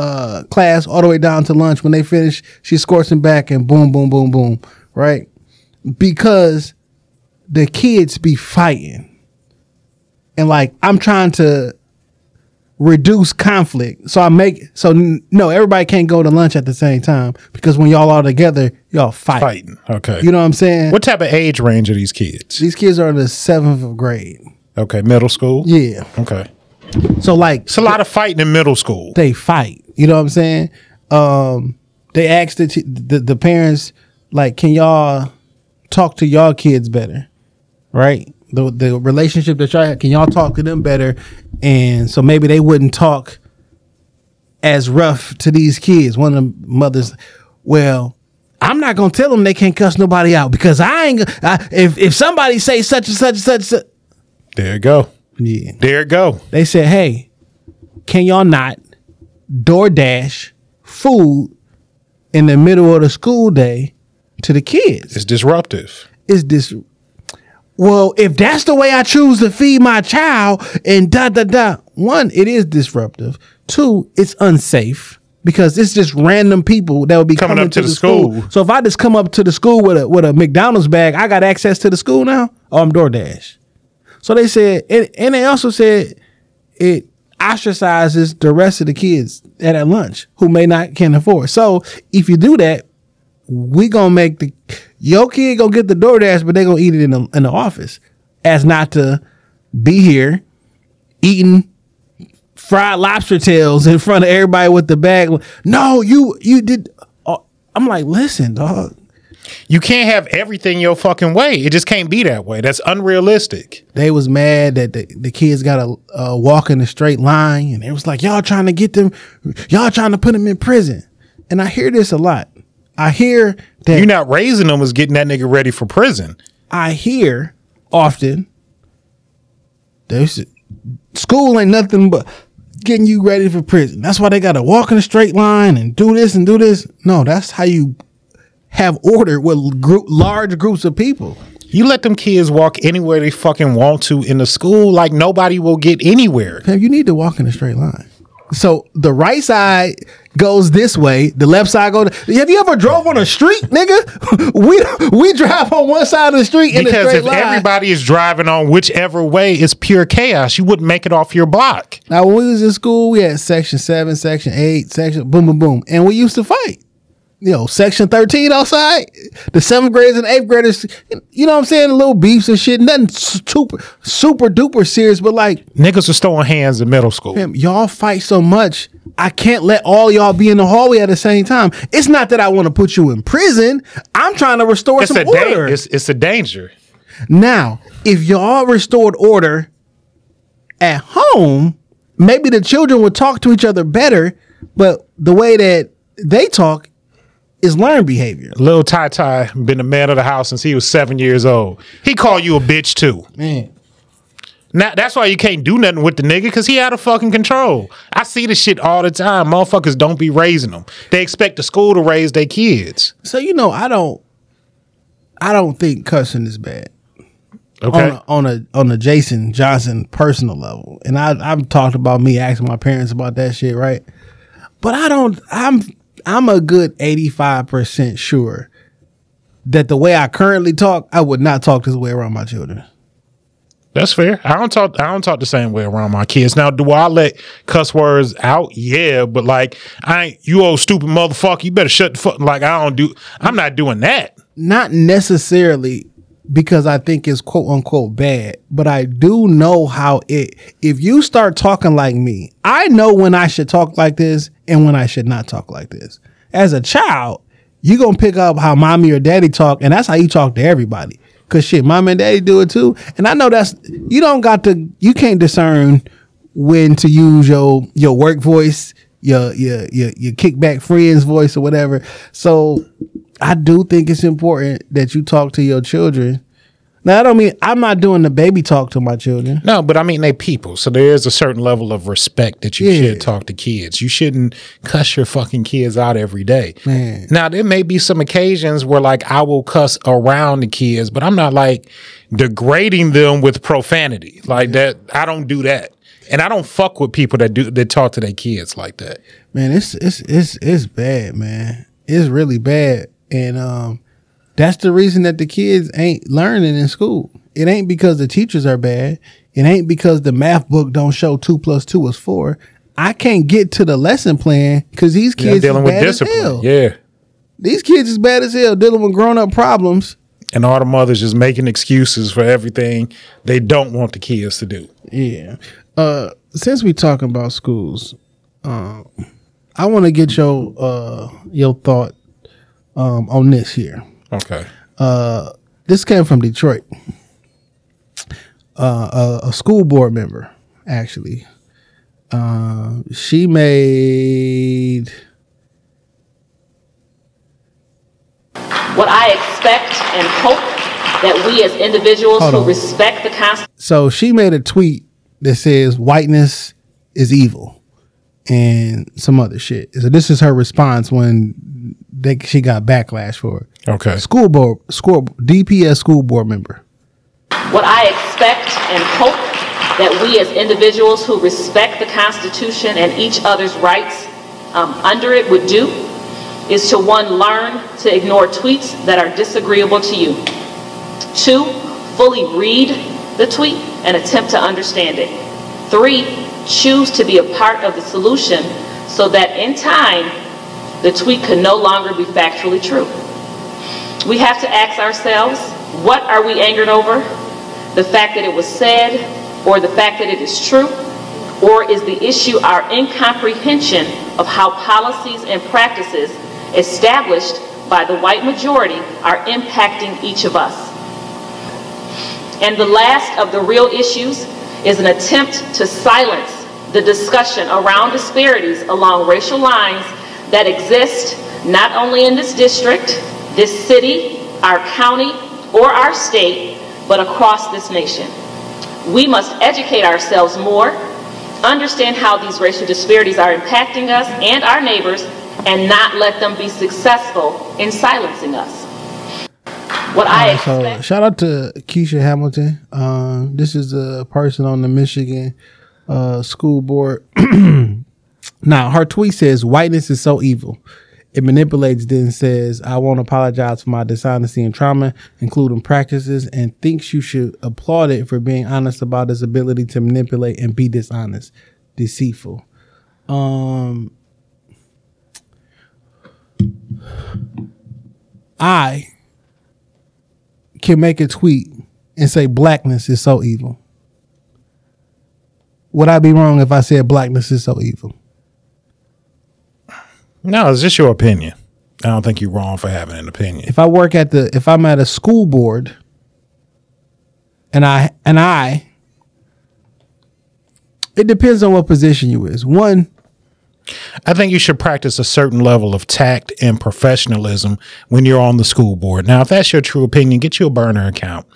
uh class all the way down to lunch. When they finish, she escorts them back and boom, boom, boom, boom. Right? Because the kids be fighting. And like I'm trying to reduce conflict. So I make so n- no, everybody can't go to lunch at the same time because when y'all all together, y'all fight. Fighting. Okay. You know what I'm saying? what type of age range are these kids? These kids are in the seventh grade. Okay, middle school. Yeah. Okay. So like It's a lot of fighting in middle school. they fight. You know what I'm saying? Um, they asked the, t- the the parents like, can y'all talk to y'all kids better? Right? The the relationship that y'all have, can y'all talk to them better? And so maybe they wouldn't talk as rough to these kids. One of the mothers, well, I'm not gonna tell them they can't cuss nobody out because I ain't. I, if if somebody say such and such and such, such There you go. yeah, There you go. they said, "Hey, can y'all not DoorDash food in the middle of the school day to the kids?" It's disruptive. It's this? Well, if that's the way I choose to feed my child, and da da da. One, it is disruptive. Two, it's unsafe because it's just random people that will be coming, up to, the, school. So if I just come up to the school with a with a McDonald's bag, I got access to the school now. Oh, I'm DoorDash. So they said, and, and they also said it ostracizes the rest of the kids at at lunch who may not can afford. So if you do that, we gonna make the your kid gonna get the DoorDash, but they gonna eat it in the in the office, as not to be here eating fried lobster tails in front of everybody with the bag. No, you you did. Oh, I'm like, listen, dog. You can't have everything your fucking way. It just can't be that way. That's unrealistic. they was mad that the, the kids got to uh, walk in a straight line and it was like y'all trying to get them y'all trying to put them in prison and i hear this a lot i hear that You're not raising them as getting that nigga ready for prison. i hear often there's school ain't nothing but getting you ready for prison that's why they got to walk in a straight line and do this and do this no that's how you have order with group, large groups of people You let them kids walk anywhere they fucking want to in the school, like nobody will get anywhere. You need to walk in a straight line. So the right side goes this way, the left side goes. Have you ever drove on a street, nigga? we we drive on one side of the street in a Because straight if line. everybody is driving on whichever way, it's pure chaos. You wouldn't make it off your block. now, when we was in school, we had section seven, section eight, section boom, boom, boom, and we used to fight. You know, section thirteen outside, the seventh graders and eighth graders. You know what I'm saying? Little beefs and shit. Nothing super super duper serious, but like Niggas was throwing hands in middle school. Fam, y'all fight so much. I can't let all y'all be in the hallway at the same time. It's not that I want to put you in prison. I'm trying to restore It's some a da- order. it's, it's a danger. now, if y'all restored order at home, maybe the children would talk to each other better. But the way that they talk is learned behavior. Lil Ty Ty been a man of the house since he was seven years old. He called you a bitch too. Man, Now that's why you can't do nothing with the nigga because he out of fucking control. I see this shit all the time. Motherfuckers don't be raising them. They expect the school to raise their kids. so you know, I don't, I don't think cussing is bad. Okay. on a, on a on a Jason Johnson personal level, and I I've talked about me asking my parents about that shit, right? But I don't. I'm I'm a good eighty five percent sure that the way I currently talk, I would not talk this way around my children. That's fair. I don't talk. I don't talk the same way around my kids. Now, do I let cuss words out? Yeah, but like, I ain't you old stupid motherfucker. You better shut the fuck. Like, I don't do. I'm not doing that. Not necessarily because I think it's quote unquote bad, but I do know how it. If you start talking like me, I know when I should talk like this and when I should not talk like this. As a child, you gonna pick up how mommy or daddy talk, and that's how you talk to everybody. Cause shit, mom and daddy do it too, and I know that's you don't got to. You can't discern when to use your your work voice, your your your your kickback friends voice or whatever. So I do think it's important that you talk to your children Now I don't mean I'm not doing the baby talk to my children. No, but I mean they people, so there is a certain level of respect that you Yeah. should talk to kids. You shouldn't cuss your fucking kids out every day. Man. Now there may be some occasions where like I will cuss around the kids, but I'm not like degrading them with profanity like that. I don't do that, and I don't fuck with people that do that talk to their kids like that. Man, it's it's it's it's bad, man. It's really bad. And um that's the reason that the kids ain't learning in school. It ain't because the teachers are bad. It ain't because the math book don't show two plus two is four. I can't get to the lesson plan because these Yeah, kids dealing is with bad as hell. discipline, yeah. These kids is bad as hell dealing with grown up problems. And all the mothers just making excuses for everything they don't want the kids to do. Yeah. Uh since we talking about schools, um I want to get your uh your thought um on this here. Okay. Uh this came from Detroit. Uh a, a school board member actually. Uh she made What I expect and hope that we as individuals Hold who on. respect the Constitution so she made a tweet that says whiteness is evil and some other shit. So this is her response when they, she got backlash for it. Okay. School board, school DPS school board member. what I expect and hope that we as individuals who respect the Constitution and each other's rights um, under it would do is to one, learn to ignore tweets that are disagreeable to you. Two, fully read the tweet and attempt to understand it. Three, choose to be a part of the solution so that in time, the tweet could no longer be factually true. We have to ask ourselves, what are we angered over? The fact that it was said, or the fact that it is true? Or is the issue our incomprehension of how policies and practices established by the white majority are impacting each of us? And the last of the real issues is an attempt to silence the discussion around disparities along racial lines that exist not only in this district, this city, our county, or our state, but across this nation. We must educate ourselves more, understand how these racial disparities are impacting us and our neighbors, and not let them be successful in silencing us. What I So expect. shout out to Keisha Hamilton. Um, this is a person on the Michigan uh, school board. now her tweet says whiteness is so evil. It manipulates then says, I won't apologize for my dishonesty and trauma, including practices, and thinks you should applaud it for being honest about his ability to manipulate and be dishonest, deceitful. Um I can make a tweet and say blackness is so evil. Would I be wrong if I said blackness is so evil? No, it's just your opinion. I don't think you're wrong for having an opinion. If I work at the if I'm at a school board and I and I it depends on what position you is. One, I think you should practice a certain level of tact and professionalism when you're on the school board. Now, if that's your true opinion, get you a burner account.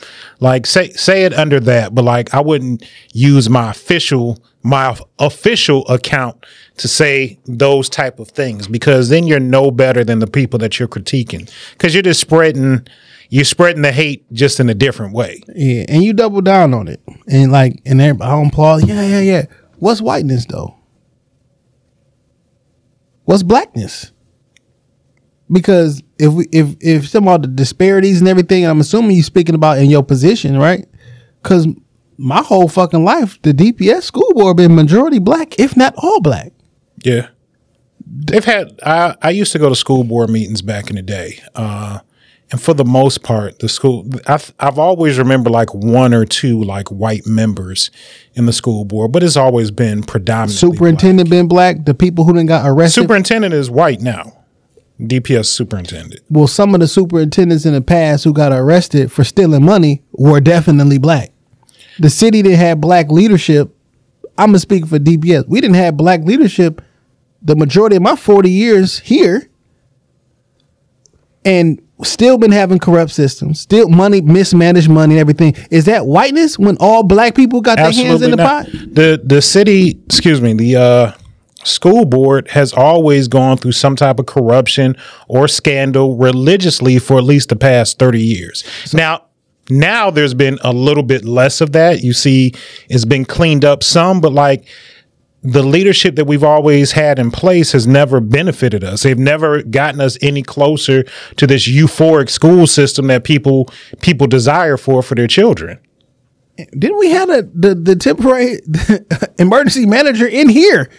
Like say say it under that, but like I wouldn't use my official my official account to say those type of things because then you're no better than the people that you're critiquing because you're just spreading you're spreading the hate just in a different way. yeah, and you double down on it. And like and everybody I applaud, yeah, yeah, yeah. What's whiteness though? What's blackness? Because if we if if some of the disparities and everything, I'm assuming you're speaking about in your position, right? Because my whole fucking life, the DPS school board been majority black, if not all black. Yeah. They've had I, I used to go to school board meetings back in the day. Uh and for the most part, the school I've I've always remember like one or two like white members in the school board, but it's always been predominantly Superintendent been black. The people who didn't got arrested. Superintendent is white now. DPS superintendent. well, some of the superintendents in the past who got arrested for stealing money were definitely black. The city that had black leadership, I'm gonna speak for DPS. We didn't have black leadership the majority of my 40 years here. and still been having corrupt systems, still money mismanaged money and everything. Is that whiteness when all black people got their hands in the not. pot? The the city, excuse me, the uh, school board has always gone through some type of corruption or scandal religiously for at least the past 30 years. now, now there's been a little bit less of that. You see, it's been cleaned up some, but like the leadership that we've always had in place has never benefited us. They've never gotten us any closer to this euphoric school system that people people desire for for their children. Didn't we have a, the the temporary emergency manager in here?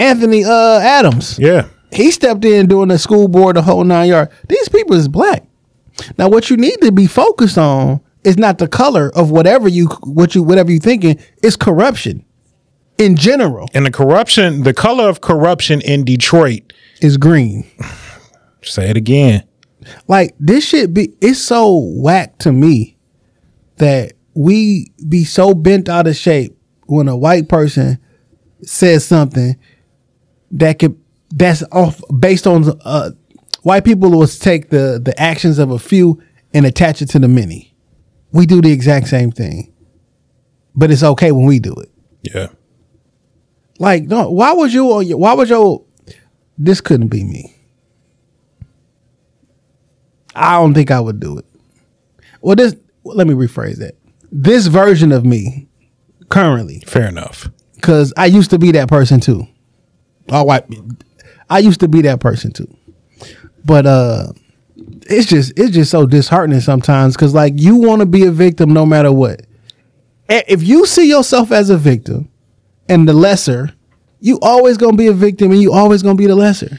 Anthony uh, Adams. Yeah. He stepped in doing the school board the whole nine yard. These people is black. Now what you need to be focused on is not the color of whatever you what you whatever you thinking, it's corruption in general And the corruption, the color of corruption in Detroit, is green. say it again. Like this shit be it's so whack to me that we be so bent out of shape when a white person says something that could that's off based on uh white people will take the the actions of a few and attach it to the many. We do the exact same thing. But it's okay when we do it. Yeah. Like, no, why would you on your why would your this couldn't be me. I don't think I would do it. Well, this let me rephrase that. This version of me currently, Fair enough. because I used to be that person too. All white. I used to be that person too. But uh it's just it's just so disheartening sometimes because like you want to be a victim no matter what. If you see yourself as a victim and the lesser, you always gonna be a victim and you always gonna be the lesser.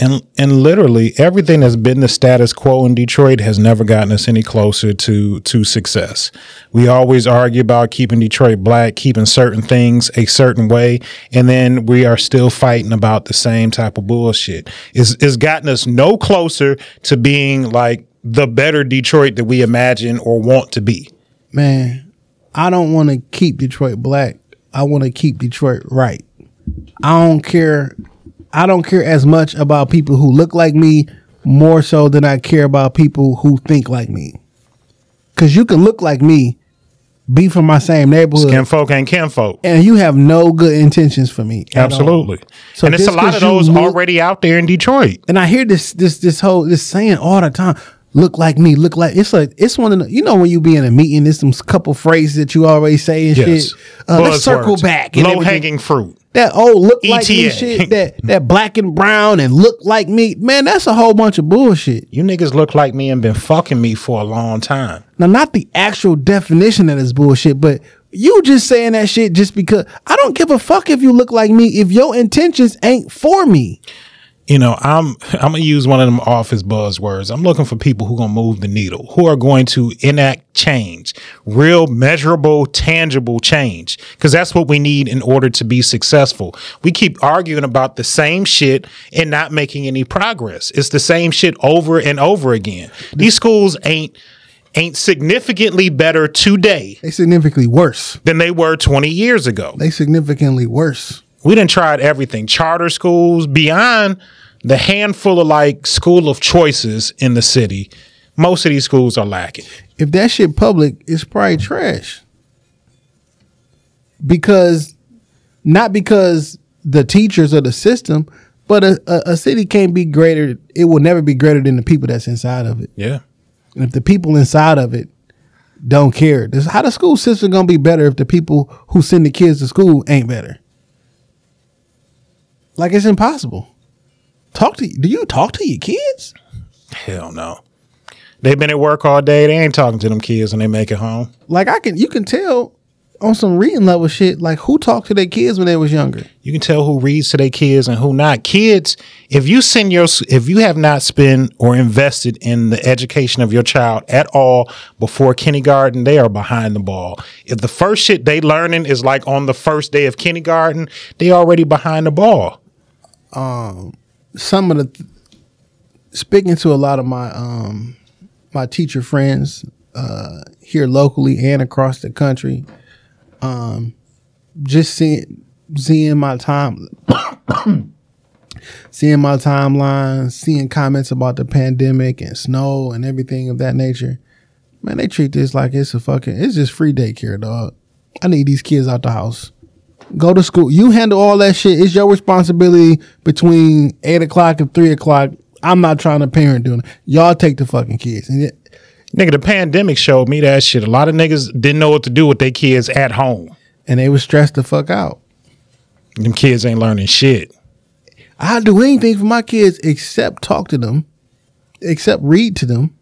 And and literally everything that's been the status quo in Detroit has never gotten us any closer to to success. We always argue about keeping Detroit black, keeping certain things a certain way, and then we are still fighting about the same type of bullshit. It's, it's gotten us no closer to being like the better Detroit that we imagine or want to be. Man, I don't want to keep Detroit black. I want to keep Detroit right. I don't care. I don't care as much about people who look like me more so than I care about people who think like me. Cause you can look like me, be from my same neighborhood, Kinfolk and kinfolk. and you have no good intentions for me. Absolutely. So and it's a lot of those look- already out there in Detroit. And I hear this this this whole this saying all the time. Look like me. Look like it's like it's one of the you know when you be in a meeting. There's some couple phrases that you always say and Yes. shit. Uh, let's circle Buzzwords. back. Low hanging fruit. That old look like me shit. That that black and brown and look like me. Man, that's a whole bunch of bullshit. You niggas look like me and been fucking me for a long time. Now, not the actual definition of this bullshit, but you just saying that shit just because I don't give a fuck if you look like me if your intentions ain't for me. You know, I'm I'm gonna use one of them office buzzwords. I'm looking for people who gonna move the needle, who are going to enact change, real measurable, tangible change, because that's what we need in order to be successful. We keep arguing about the same shit and not making any progress. It's the same shit over and over again. These schools ain't ain't significantly better today They significantly worse. than they were 20 years ago. They significantly worse. we done tried everything charter schools beyond the handful of like school of choices in the city most of these schools are lacking if that shit public, it's probably trash. Because not because the teachers or the system, but a, a, a city can't be greater. It will never be greater than the people that's inside of it. yeah And if the people inside of it don't care, this how the school system gonna be better if the people who send the kids to school ain't better? Like it's impossible. Talk to do you talk to your kids? hell no. They've been at work all day. They ain't talking to them kids when they make it home. Like I can you can tell on some reading level shit, like who talked to their kids when they was younger. you can tell who reads to their kids and who not. Kids if you send your if you have not spent or invested in the education of your child at all before kindergarten they are behind the ball. If the first shit they learning is like on the first day of kindergarten they already behind the ball um, some of the speaking to a lot of my um my teacher friends uh here locally and across the country um just seeing seeing my time seeing my timeline, seeing comments about the pandemic and snow and everything of that nature. Man, they treat this like it's a fucking it's just free daycare, dog. I need these kids out the house. Go to school. You handle all that shit. It's your responsibility between eight o'clock and three o'clock. I'm not trying to parent doing it. Y'all take the fucking kids. And it, Nigga, the pandemic showed me that shit. A lot of niggas didn't know what to do with their kids at home. and they was stressed the fuck out. Them kids ain't learning shit. I'll do anything for my kids except talk to them, except read to them,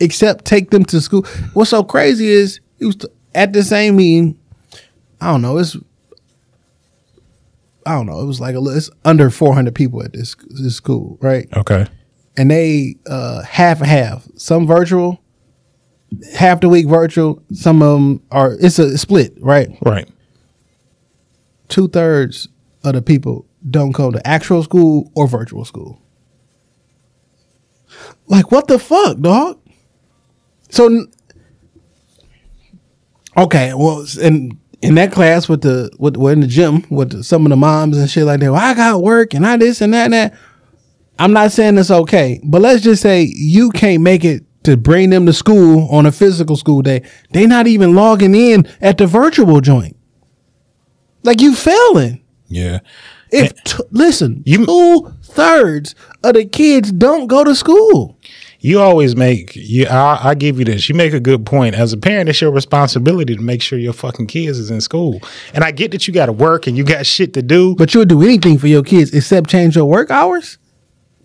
except take them to school. What's so crazy is it was at the same meeting. I don't know. It's I don't know. It was like a it's under four hundred people at this this school, right? Okay. And they uh half and half. Some virtual, half the week virtual. Some of them are. It's a split, right? Right. two thirds of the people don't come to actual school or virtual school. Like what the fuck, dog? So, okay, well, in in that class with the with we're in the gym with the, some of the moms and shit like that. Well, I got work and I this and that and that. I'm not saying it's okay, but let's just say you can't make it to bring them to school on a physical school day. They not even logging in at the virtual joint. Like you failing. Yeah. If t- listen, You- two thirds of the kids don't go to school. You always make you. I, I give you this. You make a good point. As a parent, it's your responsibility to make sure your fucking kids is in school. And I get that you got to work and you got shit to do. But you'll do anything for your kids except change your work hours.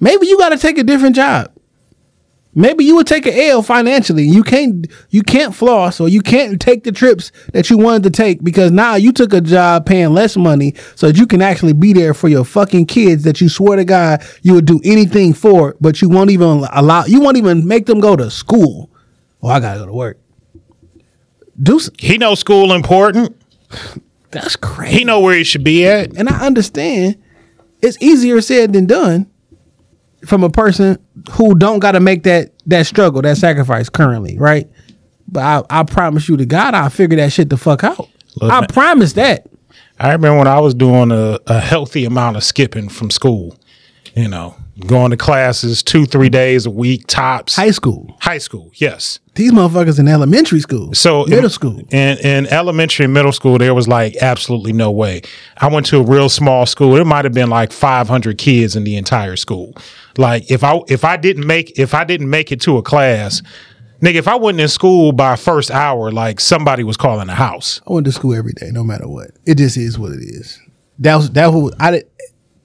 Maybe you got to take a different job. Maybe you would take an L financially. You can't you can't floss or you can't take the trips that you wanted to take because now you took a job paying less money so that you can actually be there for your fucking kids that you swear to God you would do anything for, but you won't even allow you won't even make them go to school. Oh, I gotta go to work. Do s- He know school important. that's crazy. He know where he should be at. and I understand it's easier said than done from a person who don't got to make that that struggle, that sacrifice currently, right? But I, I promise you to God, I'll figure that shit the fuck out. Look, I man. promise that. I remember when I was doing a, a healthy amount of skipping from school. You know, going to classes two, three days a week tops. High school. High school, yes. These motherfuckers in elementary school. So middle in, school. in in elementary and middle school, there was like absolutely no way. I went to a real small school. It might have been like 500 kids in the entire school. Like if I if I didn't make if I didn't make it to a class, nigga, if I wasn't in school by first hour, like somebody was calling the house. I went to school every day, no matter what. It just is what it is. That was that was I did.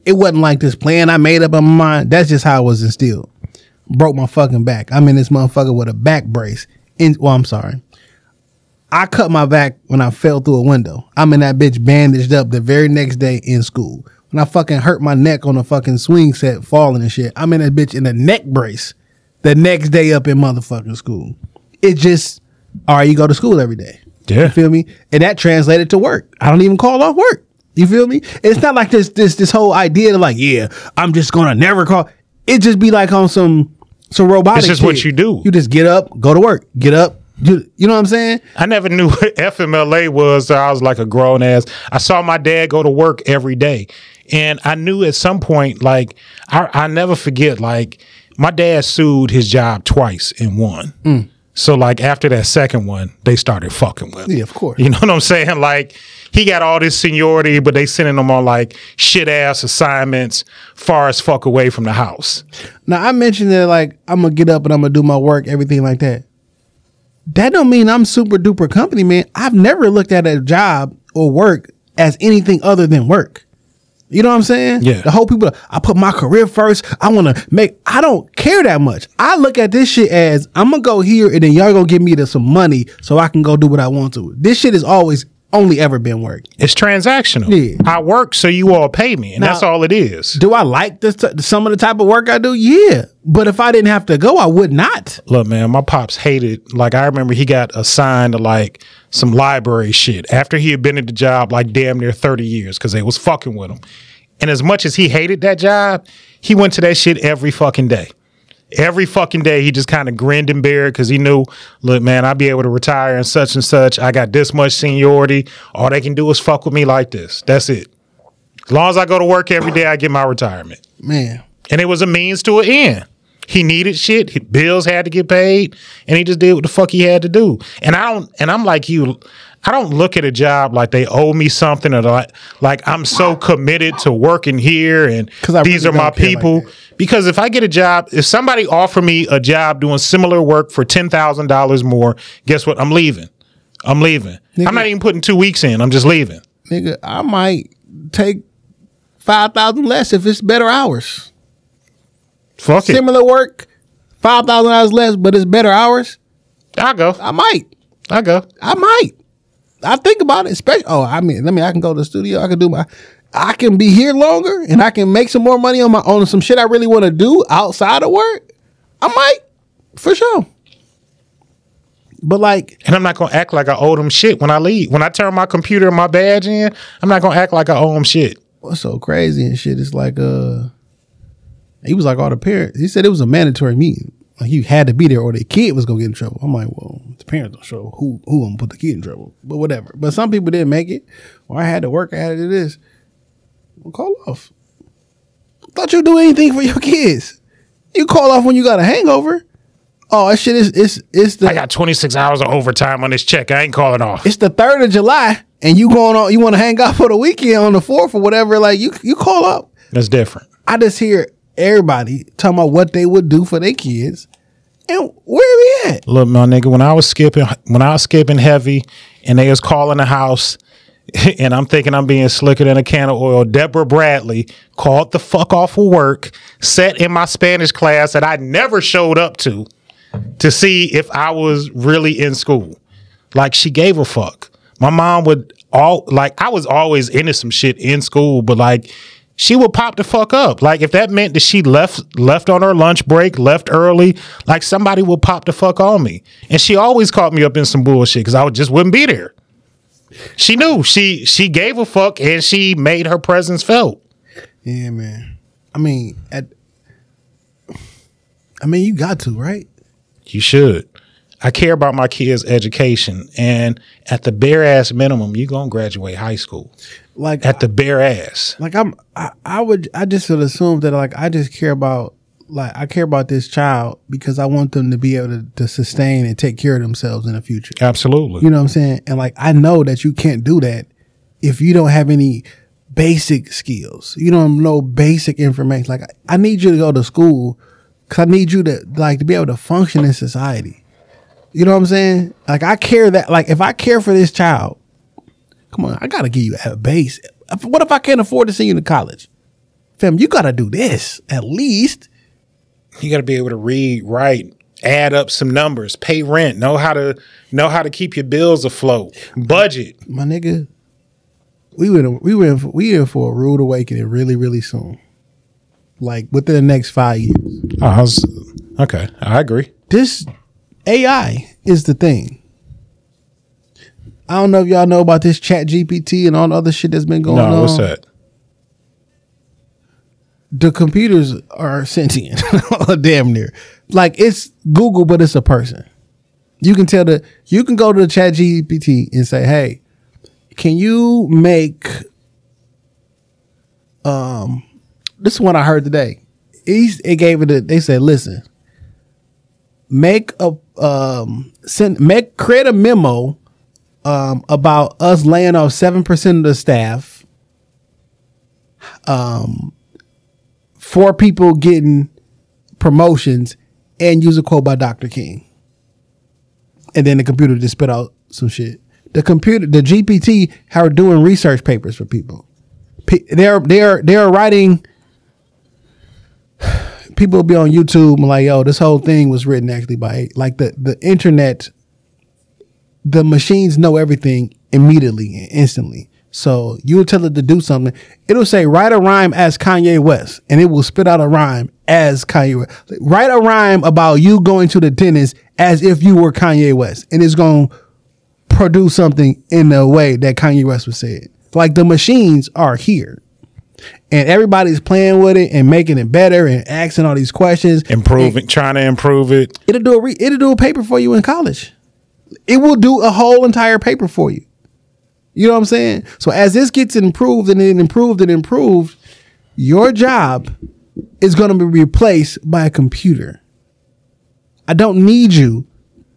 It wasn't like this plan I made up in my mind. That's just how I was instilled. Broke my fucking back. I'm in this motherfucker with a back brace. In well, I'm sorry. I cut my back when I fell through a window. I'm in that bitch bandaged up the very next day in school. When I fucking hurt my neck on a fucking swing set, falling and shit. I'm in that bitch in a neck brace the next day up in motherfucking school. It just, all right, you go to school every day. Yeah. You feel me? And that translated to work. I don't even call off work. You feel me? It's not like this this this whole idea of like, yeah, I'm just gonna never call. It just be like on some some robotic. It's just what you do. You just get up, go to work, get up. Do, you know what I'm saying? I never knew what FMLA was. So I was like a grown ass. I saw my dad go to work every day. And I knew at some point, like, I, I never forget, like, my dad sued his job twice and won. Mm. So, like, after that second one, they started fucking with him. Yeah, of course. You know what I'm saying? Like, he got all this seniority, but they sending him on, like, shit ass assignments far as fuck away from the house. Now I mentioned that like I'm gonna get up and I'm gonna do my work, everything like that. That don't mean I'm super duper company man. I've never looked at a job or work as anything other than work. You know what I'm saying? Yeah. The whole people, I put my career first. I want to make. I don't care that much. I look at this shit as I'm gonna go here and then y'all gonna give me the, some money so I can go do what I want to. This shit is always only ever been work. It's transactional. Yeah. I work so you all pay me, and Now- that's all it is. Do I like this? t- some of the type of work I do? Yeah. But if I didn't have to go, I would not. Look, man, my pops hated. Like, I remember he got assigned to like some library shit after he had been at the job like damn near thirty years because they was fucking with him. And as much as he hated that job, he went to that shit every fucking day. Every fucking day, he just kind of grinned and bared because he knew, look, man, I'll be able to retire and such and such. I got this much seniority. All they can do is fuck with me like this. That's it. As long as I go to work every day, I get my retirement. Man, and it was a means to an end. He needed shit. His bills had to get paid, and he just did what the fuck he had to do. And I don't. And I'm like you. I don't look at a job like they owe me something or like like I'm so committed to working here and these really are my don't like people. because if I get a job, if somebody offer me a job doing similar work for ten thousand dollars more, guess what? I'm leaving. I'm leaving. I'm not even putting two weeks in. I'm just leaving. nigga, I might take five thousand less if it's better hours. Fuck it. Similar work, five thousand hours less, but it's better hours. I go. I might. I go. I might. I think about it. Especially, oh, I mean, let me. I can go to the studio. I can do my. I can be here longer, and I can make some more money on my own. some shit I really want to do outside of work. I might, for sure. But like, And I'm not gonna act like I owe them shit when I leave. When I turn my computer and my badge in, I'm not gonna act like I owe them shit. what's so crazy and shit? It's like, uh, he was like all the parents. He said it was a mandatory meeting. Like you had to be there, or the kid was gonna get in trouble. I'm like, well, the parents don't show who who gonna put the kid in trouble, but whatever. But some people didn't make it, or I had to work. I had to do this. Well, call off. Thought you'd do anything for your kids. You call off when you got a hangover. Oh, that shit is it's it's the I got 26 hours of overtime on this check. I ain't calling off. it's the third of July, and you going on. You want to hang out for the weekend on the fourth or whatever. Like you you call up. That's different. I just hear everybody talking about what they would do for their kids, and where we at? Look, my nigga, when I was skipping, when I was skipping heavy, and they was calling the house, and I'm thinking I'm being slicker than a can of oil. Deborah Bradley called the fuck off of work, sat in my Spanish class that I never showed up to, to see if I was really in school. Like she gave a fuck. My mom would all like I was always into some shit in school, but like she would pop the fuck up. Like if that meant that she left left on her lunch break, left early, like somebody would pop the fuck on me. And she always caught me up in some bullshit because I just wouldn't be there. She knew she she gave a fuck and she made her presence felt. Yeah, man. I mean, at I mean, you got to right. You should. I care about my kids' education, and at the bare ass minimum, you're gonna graduate high school. Like At the bare ass. like I'm I, I would I just would assume that like I just care about like I care about this child because I want them to be able to, to sustain and take care of themselves in the future. Absolutely. You know what I'm saying? And like I know that you can't do that if you don't have any basic skills. You don't know basic information. Like I, need you to go to school cuz I need you to like to be able to function in society. You know what I'm saying? Like I care that like if I care for this child, come on, I got to give you a base. What if I can't afford to send you to college? Fam, you got to do this at least. you got to be able to read, write, add up some numbers, pay rent, know how to know how to keep your bills afloat, budget. my nigga, we went we went for, we in for a rude awakening really really soon, like within the next five years. Oh, I was, okay, I agree. This AI is the thing. I don't know if y'all know about this Chat GPT and all the other shit that's been going on. No, what's that? The computers are sentient, damn near. Like it's Google, but it's a person. You can tell the you can go to the Chat GPT and say, "Hey, can you make um this is one I heard today. He's, it gave it a, they said, listen, make a um send make create a memo um about us laying off seven percent of the staff. Um four people getting promotions and use a quote by Dr. King. And then the computer just spit out some shit. The computer, the GPT, are doing research papers for people. P- They're they're they're writing. People will be on YouTube and like, yo, this whole thing was written actually by like the the internet. The machines know everything immediately and instantly. So you will tell it to do something. It'll say write a rhyme as Kanye West, and it will spit out a rhyme as Kanye West. Write a rhyme about you going to the dentist as if you were Kanye West, and it's going to produce something in the way that Kanye West would say it. Like the machines are here. And everybody's playing with it and making it better and asking all these questions. Improving, trying to improve it. It'll do a re- it'll do a paper for you in college. It will do a whole entire paper for you. You know what I'm saying? So as this gets improved and it improved and improved, your job is going to be replaced by a computer. I don't need you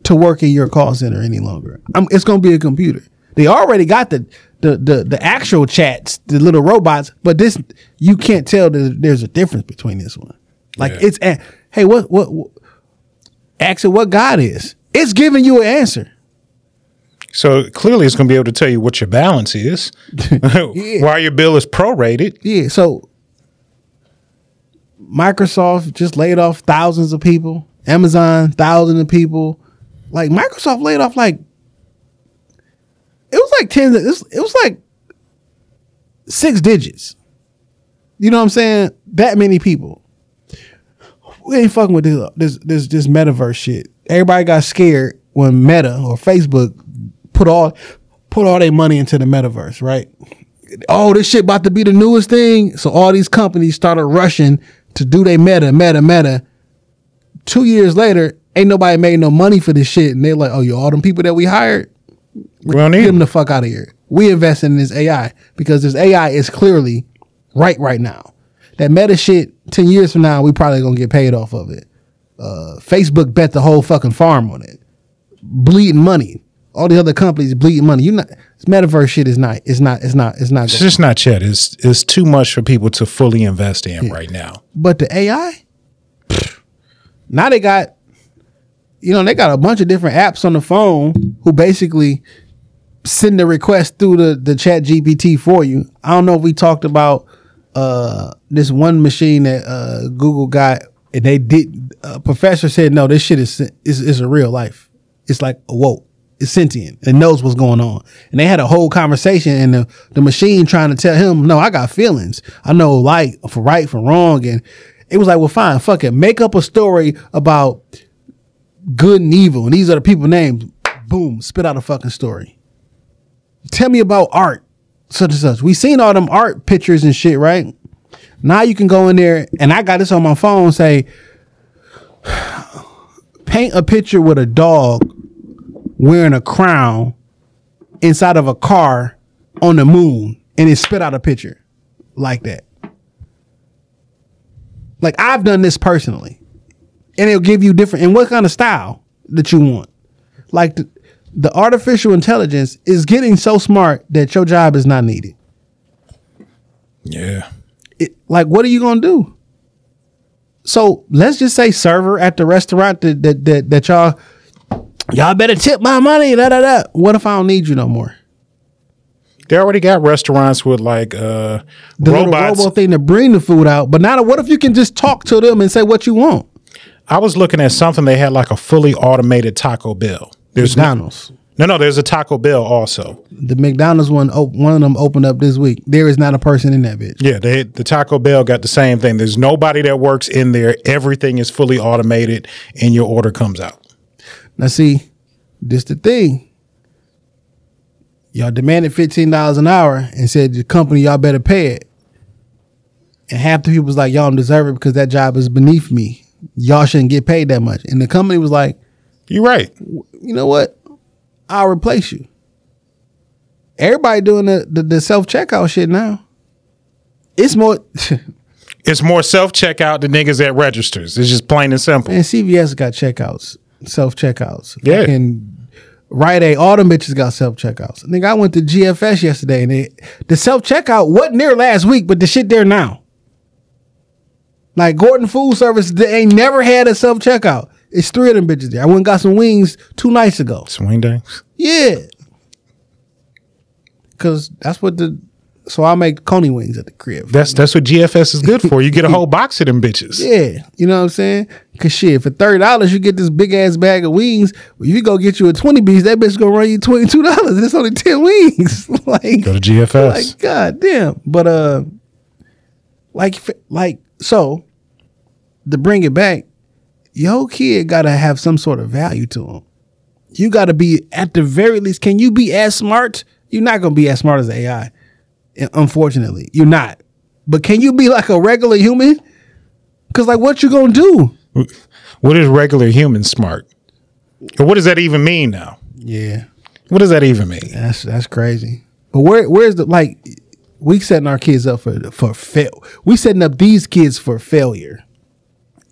to work in your call center any longer. I'm, it's going to be a computer. They already got the, the the the actual chats, the little robots, but this you can't tell that there's a difference between this one. Like Yeah. it's hey, what what, what ask it what God is. It's giving you an answer. So clearly, it's going to be able to tell you what your balance is, why your bill is prorated. Yeah, so Microsoft just laid off thousands of people. Amazon, thousands of people. Like Microsoft laid off like it was like ten. It, was, it was like six digits. You know what I'm saying? That many people. We ain't fucking with this this this this metaverse shit. Everybody got scared when Meta or Facebook put all put all their money into the metaverse, right? oh, this shit about to be the newest thing. So all these companies started rushing to do their meta, meta, meta. Two years later, ain't nobody made no money for this shit. And they're like, oh, you all them people that we hired, We don't need them them. the fuck out of here. We invest in this AI because this AI is clearly right right now. That meta shit, 10 years from now, we probably gonna get paid off of it. Uh, Facebook bet the whole fucking farm on it. Bleeding money. All the other companies bleeding money. You not this metaverse shit is not, it's not, it's not, it's not It's just not yet. It's it's too much for people to fully invest in right now. But the AI, pfft, now they got, you know, they got a bunch of different apps on the phone who basically send the request through the the Chat GPT for you. I don't know if we talked about uh this one machine that uh Google got, and they did. A professor said, no, this shit is is is a real life. It's like awoke. It's sentient. It knows what's going on. And they had a whole conversation, and the, the machine trying to tell him, no, I got feelings. I know like for right, for wrong. And it was like, well, fine, fuck it. Make up a story about good and evil. And these are the people names. Boom, spit out a fucking story. Tell me about art, such and such. We seen all them art pictures and shit, right? Now you can go in there, and I got this on my phone. Say, paint a picture with a dog wearing a crown inside of a car on the moon, and it spit out a picture like that. Like I've done this personally, and it'll give you different and what kind of style that you want. Like the, the artificial intelligence is getting so smart that your job is not needed. Yeah. It, like, what are you gonna do? So let's just say server at the restaurant that that that, that y'all y'all better tip my money. Da da da. What if I don't need you no more? They already got restaurants with like uh The robots. little robo thing to bring the food out. But now, what if you can just talk to them and say what you want? I was looking at something they had like a fully automated Taco Bell. There's McDonald's. no, no, there's a Taco Bell also. The McDonald's one, op- one of them opened up this week. There is not a person in that bitch. Yeah, they, the Taco Bell got the same thing. There's nobody that works in there. Everything is fully automated, and your order comes out. Now, see, this the thing. Y'all demanded fifteen dollars an hour and said the company y'all better pay it. And half the people was like, y'all don't deserve it because that job is beneath me. Y'all shouldn't get paid that much. And the company was like, You're right. you know what? I'll replace you. Everybody doing the, the, the self checkout shit now. It's more It's more self checkout than niggas at registers. It's just plain and simple. and CVS got checkouts, self checkouts. Yeah. Fucking Rite Aid, all them bitches got self checkouts. Nigga, I went to GFS yesterday and they, the self checkout wasn't there last week, but the shit there now. Like Gordon Food Service, they ain't never had a self checkout. It's three of them bitches there. I went and got some wings two nights ago. Swing days. Yeah. Cause that's what the so I make coney wings at the crib. That's that's what GFS is good for. You get a whole box of them bitches. Yeah, you know what I'm saying? Cause shit, for thirty dollars you get this big ass bag of wings. Well, you go get you a twenty piece, that bitch gonna run you twenty two dollars. It's only ten wings. like, Go to GFS. like god damn. But uh, like like so, to bring it back, your kid gotta have some sort of value to him. You gotta be at the very least. Can you be as smart? You're not gonna be as smart as AI. Unfortunately, you're not. But can you be like a regular human? Cause like, what you gonna do? what is regular human smart? Or what does that even mean now? Yeah, What does that even mean? that's that's crazy. But where where's the like? we setting our kids up for for fail. We setting up these kids for failure.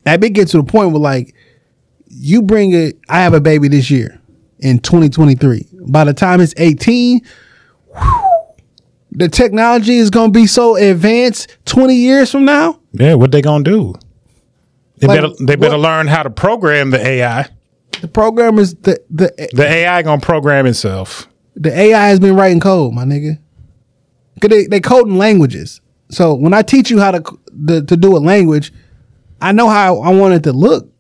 That big get to the point where like you bring it. I have a baby this year in 2023. By the time it's 18, whew, the technology is going to be so advanced 20 years from now. Yeah, what they gonna do? They Like, better they better what- learn how to program the AI. The programmers, the the The AI gonna program itself. the AI has been writing code, my nigga. 'Cause they they coding languages. So when I teach you how to to, to do a language, I know how I want it to look.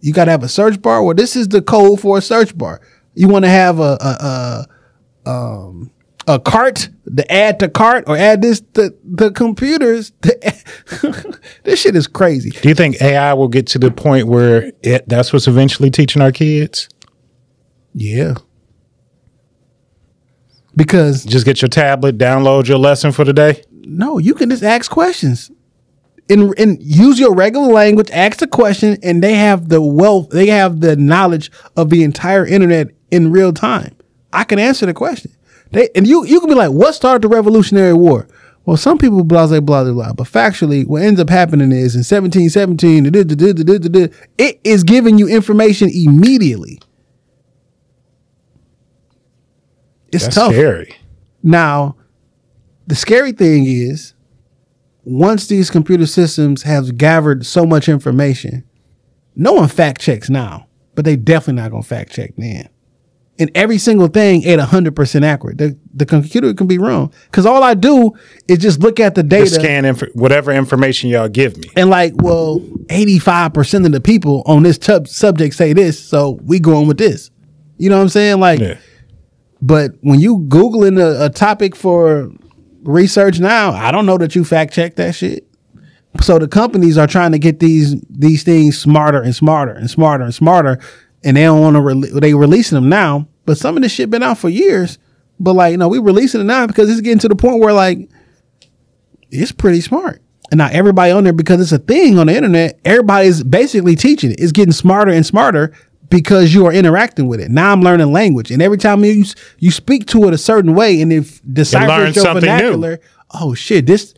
You got to have a search bar. Well, this is the code for a search bar. You want to have a a, a um a cart, the add to cart, or add this the the computers. This shit is crazy. Do you think AI will get to the point where it, that's what's eventually teaching our kids? Yeah. Because Just get your tablet, download your lesson for the day. No, you can just ask questions. And, and use your regular language, ask the question, and they have the wealth, they have the knowledge of the entire internet in real time. I can answer the question. They and you you can be like, what started the Revolutionary War? Well, some people blah blah blah blah blah. But factually, what ends up happening is in 1717, da- da- da- da- da- da- da, it is giving you information immediately. It's That's tough. scary. Now, the scary thing is, once these computer systems have gathered so much information, no one fact checks now, but they definitely not gonna fact check then. And every single thing ain't hundred percent accurate. The the computer can be wrong because all I do is just look at the data Just scan inf- whatever information y'all give me. and like, well, eighty five percent of the people on this tub- subject say this, so we going with this. You know what I'm saying? Like, Yeah. but when you googling a, a topic for research now, I don't know that you fact check that shit. So the companies are trying to get these these things smarter and smarter and smarter and smarter, and they don't want to re- they releasing them now. But some of this shit been out for years. But like no, we releasing it now because it's getting to the point where like it's pretty smart. And now everybody on there because it's a thing on the internet. Everybody's basically teaching it. It's getting smarter and smarter because you are interacting with it. Now I'm learning language, and every time you you speak to it a certain way, and if learn deciphers your something new. vernacular, oh shit, this.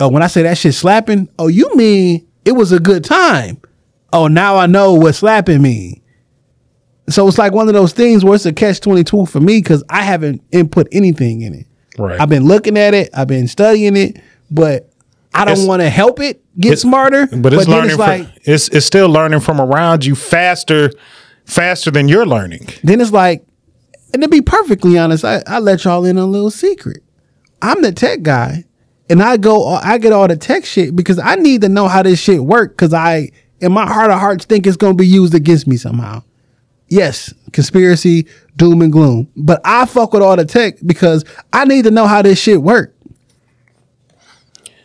Oh, when I say that shit slapping, oh, you mean it was a good time? Oh, now I know what slapping mean. So it's like one of those things where it's a catch twenty two for me because I haven't input anything in it. Right. I've been looking at it. I've been studying it, but I don't want to help it get smarter. But it's then learning it's from, like it's it's still learning from around you faster faster than you're learning. then it's like, and to be perfectly honest, I, I let y'all in on a little secret. I'm the tech guy, and I go I get all the tech shit because I need to know how this shit work because I in my heart of hearts think it's gonna be used against me somehow. Yes, conspiracy, doom and gloom. But I fuck with all the tech because I need to know how this shit work.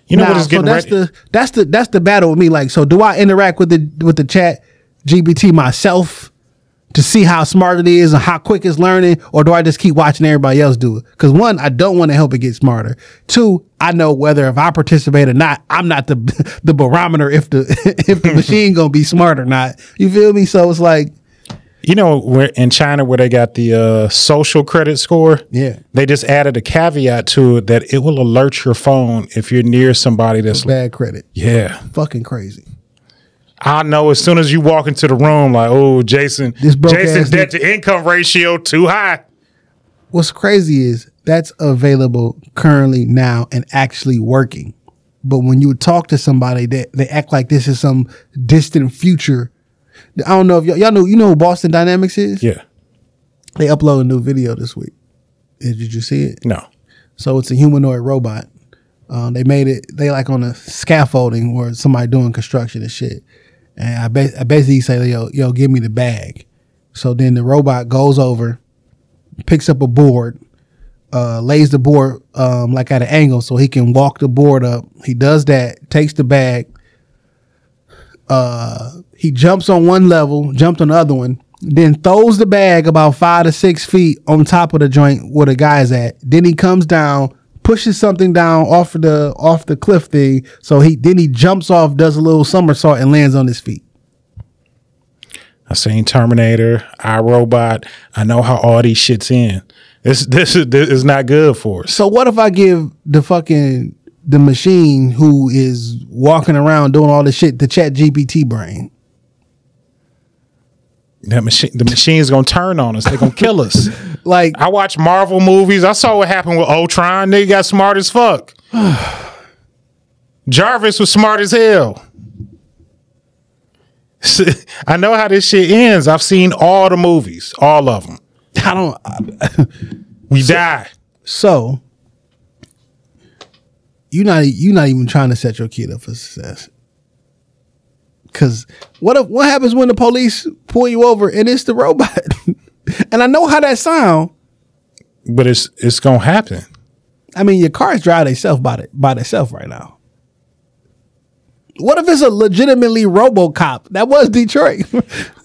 You know Now, what is so that's ready? the that's the that's the battle with me. Like, so do I interact with the with the chat GPT myself to see how smart it is and how quick it's learning, or do I just keep watching everybody else do it? Because one, I don't want to help it get smarter. Two, I know whether if I participate or not, I'm not the the barometer if the if the machine gonna be smart or not. You feel me? So it's like, You know, where in China where they got the uh, social credit score, Yeah. they just added a caveat to it that it will alert your phone if you're near somebody that's bad credit, yeah. fucking crazy. I know as soon as you walk into the room, like, oh, Jason, This Jason's debt to income ratio too high. What's crazy is that's available currently now and actually working. But when you talk to somebody that they act like this is some distant future. I don't know if y'all, y'all know you know who Boston Dynamics is? Yeah, They upload a new video this week. Did you see it? no, So it's a humanoid robot. Um, they made it. They like on a scaffolding where somebody doing construction and shit. And I, ba- I basically say, yo, yo, give me the bag. So then the robot goes over, picks up a board, uh, lays the board um, like at an angle so he can walk the board up. He does that, takes the bag. Uh, he jumps on one level, jumped on the other one, then throws the bag about five to six feet on top of the joint where the guy's at. Then he comes down, pushes something down off of the off the cliff thing. So he then he jumps off, does a little somersault, and lands on his feet. I seen Terminator, iRobot. I know how all these shits in. This this is this is not good for us. So what if I give the fucking the machine who is walking around doing all this shit the Chat GPT brain? That machine, the machine's gonna turn on us. They're gonna kill us. Like I watch Marvel movies. I saw what happened with Ultron. They got smart as fuck. Jarvis was smart as hell. I know how this shit ends. I've seen all the movies, all of them. I don't. We die. So you not you not even trying to set your kid up for success. Cause what if what happens when the police pull you over and it's the robot? and I know how that sound. But it's it's gonna happen. I mean, your cars drive themselves by the, by themselves right now. What if it's a legitimately RoboCop? That was Detroit.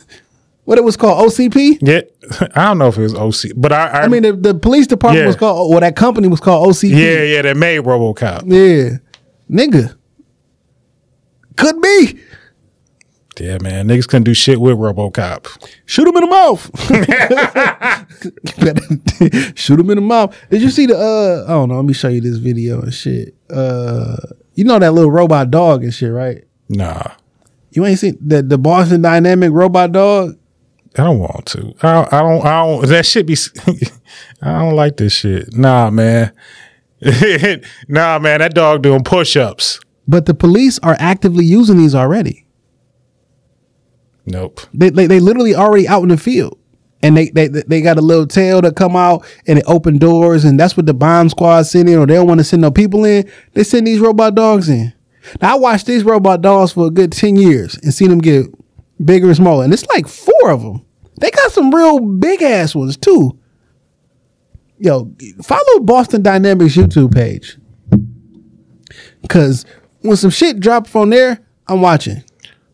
what it was called OCP. Yeah, I don't know if it was OC, but I I, I mean, the, the police department Yeah. was called, well, that company was called OCP. yeah yeah they made RoboCop. yeah, nigga, could be. Yeah man, niggas couldn't do shit with RoboCop. Shoot him in the mouth. Shoot him in the mouth. Did you see the? uh I don't know. Let me show you this video and shit. Uh You know that little robot dog and shit, right? Nah, You ain't seen the the Boston Dynamic robot dog. I don't want to. I don't, I don't. I don't. That shit be. I don't like this shit. Nah, man. nah, man. That dog doing push ups. But the police are actively using these already. Nope. They they, they literally already out in the field. And they, they they got a little tail that come out and it open doors and that's what the bomb squad send in or they don't want to send no people in. They send these robot dogs in. Now I watched these robot dogs for a good 10 years and seen them get bigger and smaller. And it's like four of them. They got some real big ass ones too. Yo, follow Boston Dynamics YouTube page. Cause when some shit drop from there, I'm watching.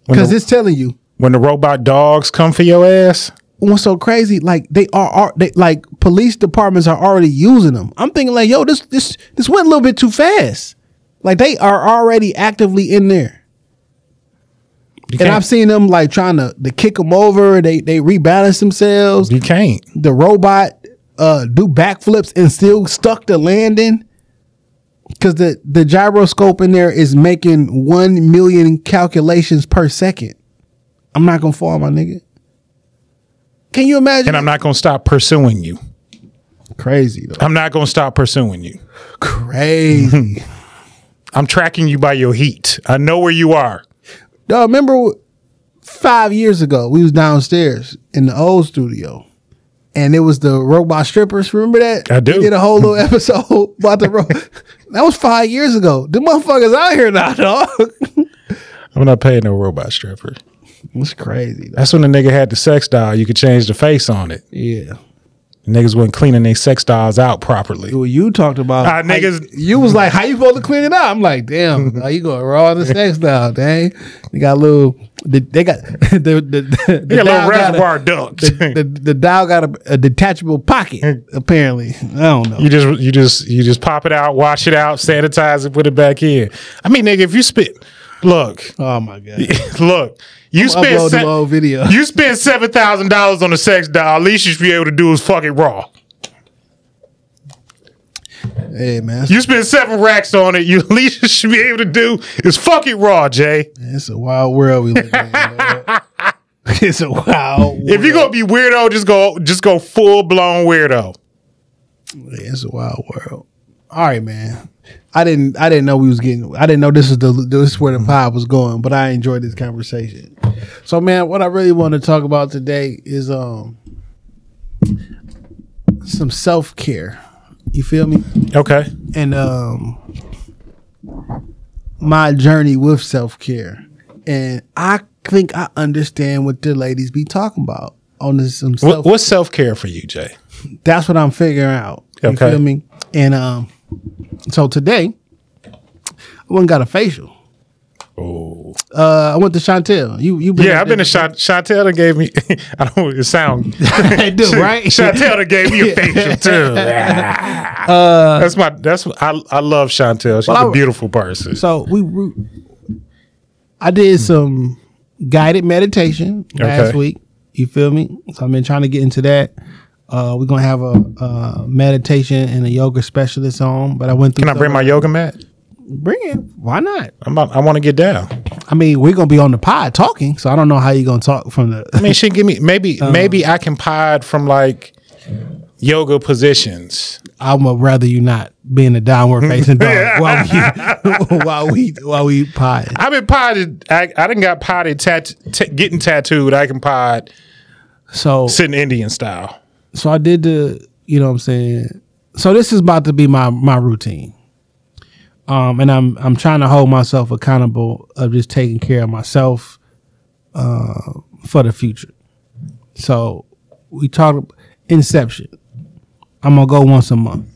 Cause the- it's telling you When the robot dogs come for your ass, what's so crazy? Like they are, are they like police departments are already using them. I'm thinking like, yo, this this this went a little bit too fast. Like they are already actively in there, you and can't. I've seen them like trying to to kick them over. They they rebalance themselves. you can't. The robot uh do backflips and still stuck the landing because the the gyroscope in there is making one million calculations per second. I'm not gonna fall, my nigga. Can you imagine? And I'm not gonna stop pursuing you. crazy though. I'm not gonna stop pursuing you. Crazy. I'm tracking you by your heat. I know where you are. Dog, remember five years ago, we was downstairs in the old studio. And it was the robot strippers. Remember that? I do. We did a whole little episode about the robot. That was five years ago. The motherfuckers out here now, dog. I'm not paying no robot stripper. It's crazy. Though. That's when the nigga had the sex doll. You could change the face on it. Yeah. The niggas wasn't cleaning their sex dolls out properly. Well, you talked about ah, how niggas- You, you was like, how you supposed to clean it out? I'm like, damn, how you going raw in the sex now? Dang, they got a little. They, they got the the, the, a little reservoir duct. the, the, the dial got a, a detachable pocket. Apparently, I don't know. You just you just you just pop it out, wash it out, sanitize it, put it back in. I mean, nigga, if you spit, look, Oh my god! look, you spent Upload se- video. you seven thousand dollars on a sex doll. At least you should be able to do is fuck it raw. hey man, You spent seven racks on it. You at least you should be able to do is fuck it raw, Jay. it's a wild world we live in. it's a wild. World. If you're gonna be weirdo, just go just go full blown weirdo. It's a wild world. All right, man. I didn't. I didn't know we was getting. I didn't know this is the this is where the pod was going. But I enjoyed this conversation. So, man, what I really want to talk about today is um some self care. You feel me? Okay. And um my journey with self care. And I think I understand what the ladies be talking about on this some What, self what's self care for you, Jay? that's what I'm figuring out. You Okay. feel me? And um, so today, I went and got a facial. Oh, Uh, I went to Chantel. You you yeah. I've been to Chant- Chantel. That gave me. I don't. It sound. I do right. Chantel that gave me a facial too. that's my. That's I. I love Chantel. She's Uh, Well, a beautiful person. So we, we I did some guided meditation last Okay. week. You feel me? So I've been trying to get into that. Uh, we're gonna have a, uh meditation and a yoga specialist on. But I went through. Can I bring my yoga mat? Bring it. Why not? I'm about, I want to get down. I mean, we're gonna be on the pod talking, so I don't know how you're gonna talk from the. I mean, she give me maybe Uh-huh. maybe I can pod from like yoga positions. I would rather you not be in a downward facing dog while we while we while we pod. I've been potted. I, I didn't got potted, tat, t- getting tattooed. I can pod So sitting Indian style. So I did the you know what I'm saying. So this is about to be my my routine. Um and I'm I'm trying to hold myself accountable of just taking care of myself uh for the future. So we talked inception. I'm gonna go once a month.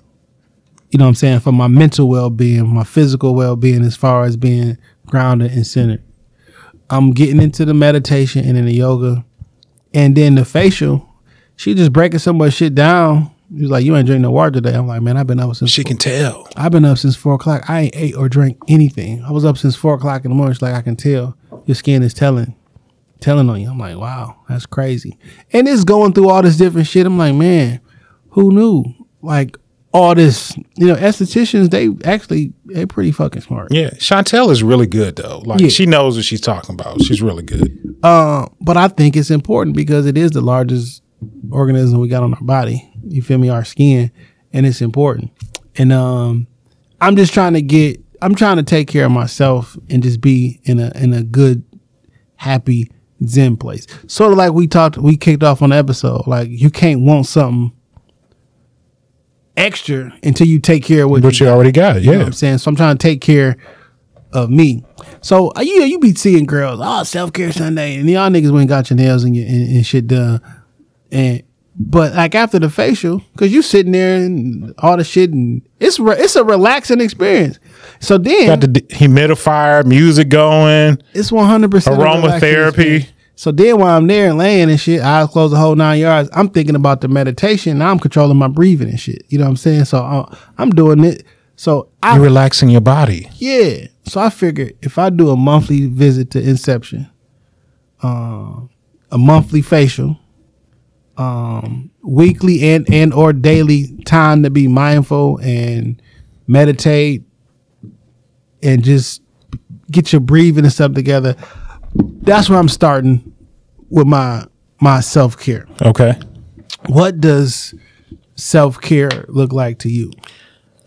You know what I'm saying? For my mental well being, my physical well being as far as being grounded and centered. I'm getting into the meditation and in the yoga. And then the facial, she just breaking so much shit down. He's like, you ain't drink no water today. I'm like, man, I've been up since She can tell. I've been up since four o'clock. I ain't ate or drank anything. I was up since four o'clock in the morning. She's like, I can tell your skin is telling, telling on you. I'm like, wow, that's crazy. And it's going through all this different shit. I'm like, man, who knew? Like all this, you know, estheticians, they actually they're pretty fucking smart. Yeah, Chantel is really good though. Like Yeah. she knows what she's talking about. She's really good. Uh, but I think it's important because it is the largest organism we got on our body. You feel me? Our skin, and it's important. And um, I'm just trying to get. I'm trying to take care of myself and just be in a in a good, happy Zen place. Sort of like we talked. We kicked off on the episode. Like you can't want something extra until you take care of what But you already got it. you know Yeah. what I'm saying? So I'm trying to take care of me. So uh, you you be seeing girls, oh self care Sunday, and y'all niggas went and got your nails and, your, and, and shit done, and but like after the facial, cause you sitting there and all the shit, and it's re- it's a relaxing experience. So then Got the d- humidifier, music going. it's one hundred percent Aromatherapy. So then while I'm there and laying and shit, eyes closed the whole nine yards. I'm thinking about the meditation. Now I'm controlling my breathing and shit. You know what I'm saying? So uh, I'm doing it. So I You're relaxing your body. Yeah. So I figured if I do a monthly visit to Inception, um, a monthly facial, um, weekly and and or daily time to be mindful and meditate and just get your breathing and stuff together. That's where I'm starting with my my self care. Okay. What does self care look like to you?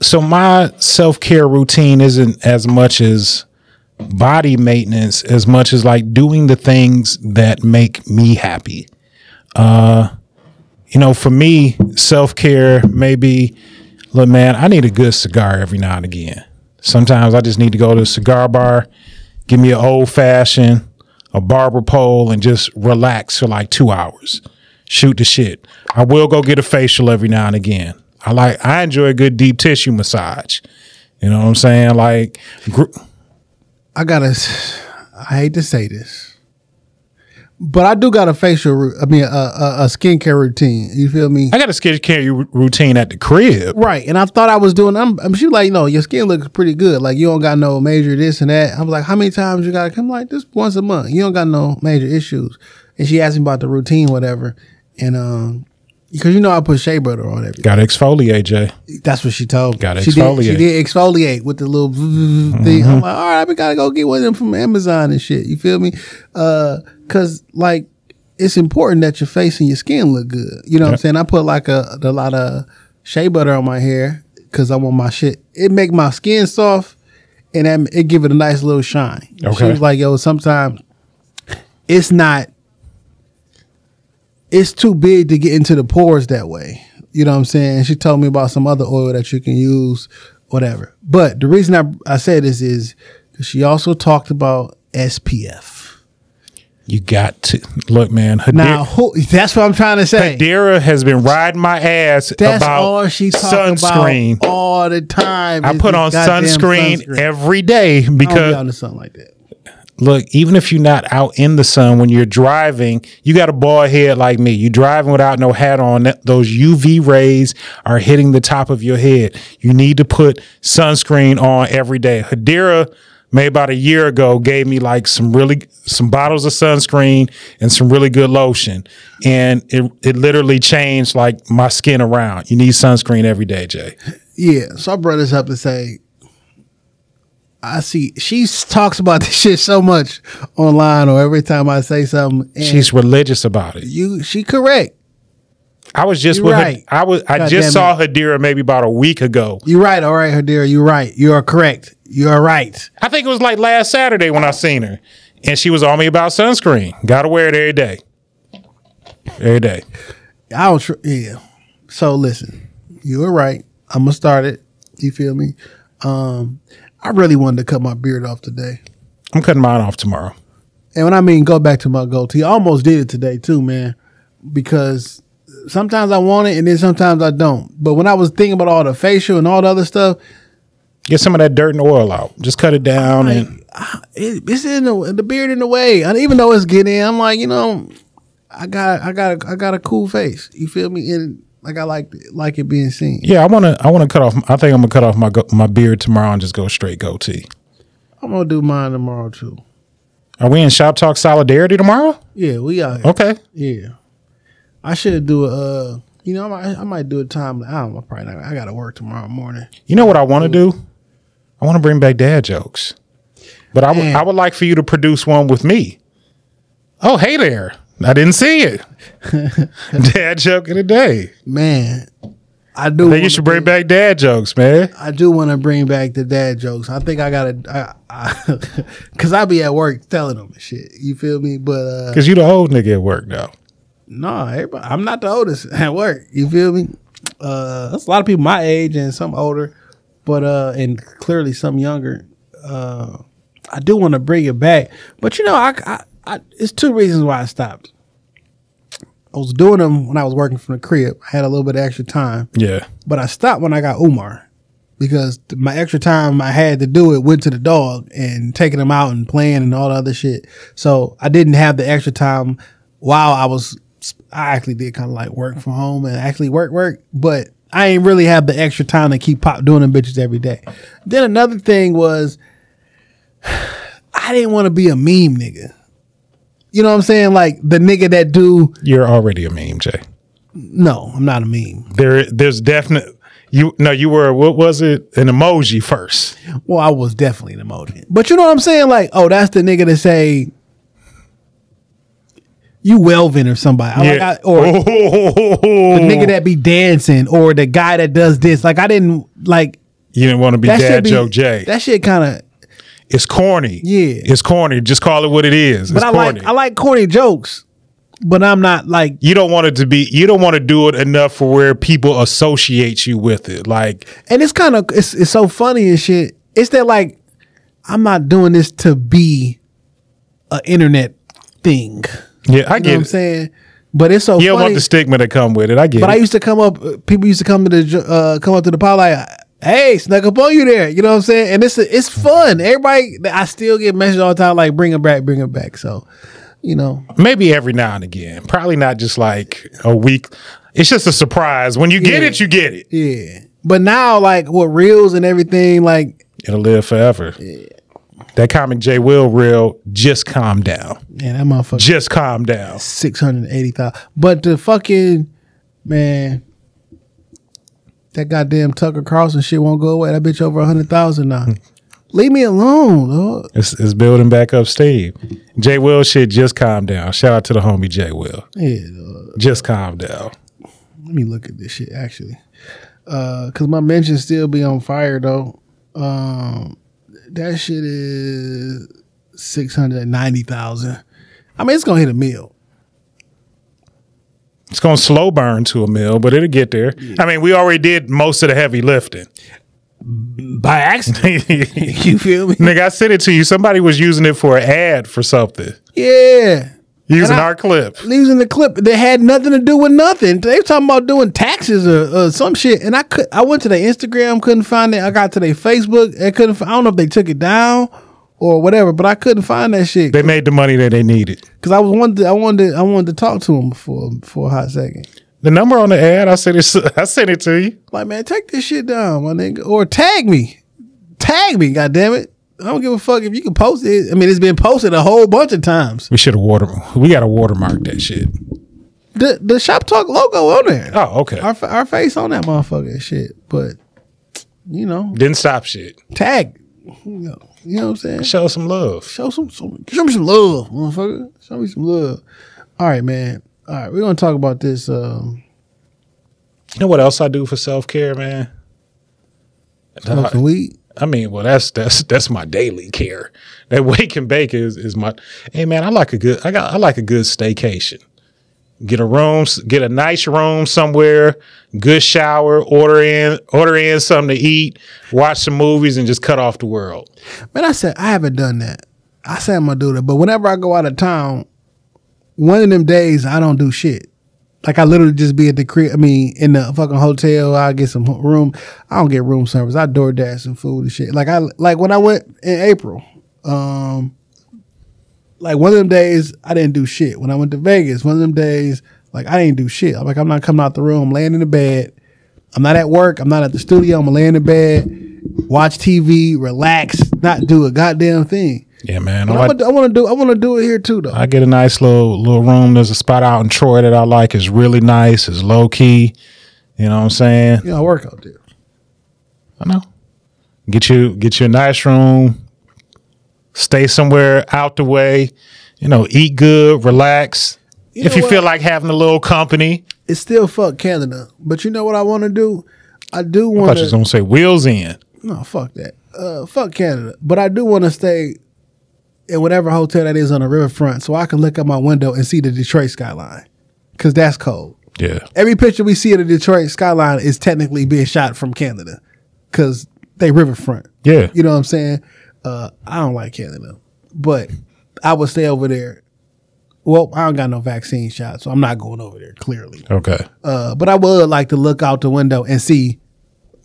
So my self care routine isn't as much as body maintenance as much as like doing the things that make me happy. Uh you know, for me, self care maybe look man, I need a good cigar every now and again. Sometimes I just need to go to a cigar bar, give me an old fashioned, a barber pole, and just relax for like two hours. Shoot the shit. I will go get a facial every now and again. I like I enjoy a good deep tissue massage. You know what I'm saying? Like gr- I gotta. I hate to say this, but I do got a facial. I mean, a, a, a skincare routine. You feel me? I got a skincare r- routine at the crib. Right, and I thought I was doing. I'm. I'm she was like, no, your skin looks pretty good. Like you don't got no major this and that. I'm like, how many times you got to come? Like this once a month. You don't got no major issues. And she asked me about the routine, whatever, and um, because you know I put shea butter on everything. Got to exfoliate, Jay. That's what she told me. Gotta she Did, she exfoliate. did exfoliate with the little thing. I'm like, all right, we gotta go get one of them from Amazon and shit. You feel me? Uh, cause like it's important that your face and your skin look good. You know what I'm saying? I put like a, a lot of shea butter on my hair because I want my shit. It make my skin soft and that, it give it a nice little shine. She Okay. was like, yo, sometimes it's not it's too big to get into the pores that way. You know what I'm saying? She told me about some other oil that you can use, whatever. But the reason I, I say this is she also talked about SPF. You got to look, man. Hadir- Now, who, that's what I'm trying to say. Hadira has been riding my ass That's about all she sunscreen. about all the time. I put on sunscreen, sunscreen. every day be because the sun like that. Look, even if you're not out in the sun when you're driving, you got a bald head like me. You driving without no hat on. Those UV rays are hitting the top of your head. You need to put sunscreen on every day. Hadira maybe about a year ago, gave me like some really some bottles of sunscreen and some really good lotion, and it it literally changed like my skin around. You need sunscreen every day, Jay. Yeah, so I brought this up to say, I see she talks about this shit so much online or every time I say something. And She's religious about it. you, she correct. I was just You're with right. her, I was I God just saw Hadira maybe about a week ago. You're right. All right, Hadira, you're right. You are correct. You are right. I think it was like last Saturday when I seen her, and she was on me about sunscreen. Got to wear it every day. Every day. I don't. Tr- yeah. So listen, you were right. I'm gonna start it. You feel me? Um, I really wanted to cut my beard off today. I'm cutting mine off tomorrow. And when I mean go back to my goatee, I almost did it today too, man. Because sometimes I want it and then sometimes I don't. But when I was thinking about all the facial and all the other stuff, Get some of that dirt and oil out. Just cut it down and it, it's in the, the beard in the way. And even though it's getting, I'm like, you know, I got I got a, I got a cool face. You feel me? And like I like like it being seen. yeah, I want to. I want to cut off. I think I'm gonna cut off my go, my beard tomorrow and just go straight goatee. I'm gonna do mine tomorrow too. Are we in Shop Talk Solidarity tomorrow? Yeah, we are. Okay. Yeah, I should do a. Uh, you know, I might, I might do a time. I don't know. Probably not. I got to work tomorrow morning. You know what I want to do? I want to bring back dad jokes, but I would I would like for you to produce one with me. Oh, hey there! I didn't see it. dad joke of the day. Man, I do. I think you should bring back dad jokes, man. I do want to bring back the dad jokes. I think I gotta, I, I, cause I be at work telling them shit. You feel me? But uh, Cause you the old nigga at work now. no, everybody, I'm not the oldest at work. You feel me? Uh, that's a lot of people my age and some older, but uh, and clearly some younger. Uh, I do want to bring it back, but you know, I, I, I, it's two reasons why I stopped. I was doing them when I was working from the crib. I had a little bit of extra time. Yeah. But I stopped when I got Umar because my extra time I had to do it went to the dog and taking him out and playing and all the other shit. So I didn't have the extra time while I was. I actually did kind of like work from home and actually work work, but I ain't really have the extra time to keep pop doing them bitches every day. Then another thing was I didn't want to be a meme nigga. You know what I'm saying? Like the nigga that do You're already a meme, Jay. no, I'm not a meme. There, there's definite. You no, you were what was it? An emoji first. Well, I was definitely an emoji. But you know what I'm saying? Like, oh, that's the nigga that say you Welvin or somebody. I like, I, or oh, the nigga oh. that be dancing or the guy that does this. Like I didn't like you didn't want to be dad be, joke Jay. That shit kind of it's corny. Yeah. it's corny. Just call it what it is. but it's I corny. like I like corny jokes. But I'm not like you don't want it to be. You don't want to do it enough for where people associate you with it. Like and it's kind of it's it's so funny and shit. It's that like I'm not doing this to be a internet thing. yeah, I You know what get I'm saying? But it's so You don't want the stigma that come with it. I get But it. I used to come up. People used to come to the uh, come up to the pod like, "Hey, snuck up on you there." You know what I'm saying? And it's it's fun. Everybody, I still get messages all the time like, "Bring it back, bring it back." So, you know, Maybe every now and again. Probably not just like a week. It's just a surprise. When you get Yeah. it, you get it. yeah. But now, like with reels and everything, like It'll live forever. Yeah. That comic J Will reel, just calm down. man, that motherfucker Just calm down. six hundred eighty thousand. But the fucking man, that goddamn Tucker Carlson shit won't go away. That bitch over a hundred thousand now. Leave me alone. It's, it's building back up Steve. J Will shit, just calm down. Shout out to the homie J Will. Yeah, dog. Just calm down. Let me look at this shit actually. Uh, cause my mentions still be on fire though. Um, that shit is six hundred ninety thousand. I mean, it's gonna hit a meal. It's gonna slow burn to a mill, but it'll get there. I mean, we already did most of the heavy lifting. By accident, you feel me? Nigga, I sent it to you. Somebody was using it for an ad for something. Yeah. Using I- our clip. Using the clip that had nothing to do with nothing. They were talking about doing taxes or, or some shit, and I could. I went to their Instagram, couldn't find it. I got to their Facebook, I couldn't. I don't know if they took it down or whatever, but I couldn't find that shit. They made the money that they needed. Because I was wanted, I wanted, I wanted to talk to him for for a hot second. The number on the ad, I sent it. I sent it to you. Like, man, take this shit down, my nigga, or tag me, tag me, god damn it. I don't give a fuck if you can post it. I mean, it's been posted a whole bunch of times. We should have water. We got to watermark that shit. The the Shop Talk logo on there. Oh, okay. Our our face on that motherfucker shit. But you know, Didn't stop shit. tag. You know, you know what I'm saying? Show some love. Show some, some show me some love, motherfucker. Show me some love. All right, man. All right, we're gonna talk about this. Um, You know what else I do for self care, man? smoking weed. I mean, well, that's that's that's my daily care. That wake and bake is is my. Hey, man, I like a good. I got. I like a good staycation. Get a room. Get a nice room somewhere. Good shower. Order in. Order in something to eat. Watch some movies and just cut off the world. Man, I said I haven't done that. I said I'm gonna do that, but whenever I go out of town, one of them days I don't do shit. Like I literally just be at the crib. I mean, in the fucking hotel. I get some room. I don't get room service. I DoorDash some food and shit. Like I like when I went in April. Um, like one of them days I didn't do shit. When I went to Vegas, one of them days like I didn't do shit. I'm like I'm not coming out the room. I'm laying in the bed. I'm not at work. I'm not at the studio. I'm gonna in the bed, watch TV, relax, not do a goddamn thing. Yeah, man. I, I, want, I want to do. I want to do it here too, though. I get a nice little little room. There's a spot out in Troy that I like. It's really nice. It's low key. You know what I'm saying? you know, I work out there. I know. Get you get you a nice room. Stay somewhere out the way. You know, eat good, relax. if you what? feel like having a little company, It's still fuck Canada, but you know what I want to do? I do I want thought you was to. gonna say wheels in. No, fuck that. Uh, fuck Canada, but I do want to stay in whatever hotel that is on the riverfront, so I can look out my window and see the Detroit skyline, because that's cold. Yeah. Every picture we see of the Detroit skyline is technically being shot from Canada, because they riverfront. Yeah. You know what I'm saying? Uh, I don't like Canada, but I would stay over there. Well, I don't got no vaccine shot, so I'm not going over there. Clearly, Okay. uh, but I would like to look out the window and see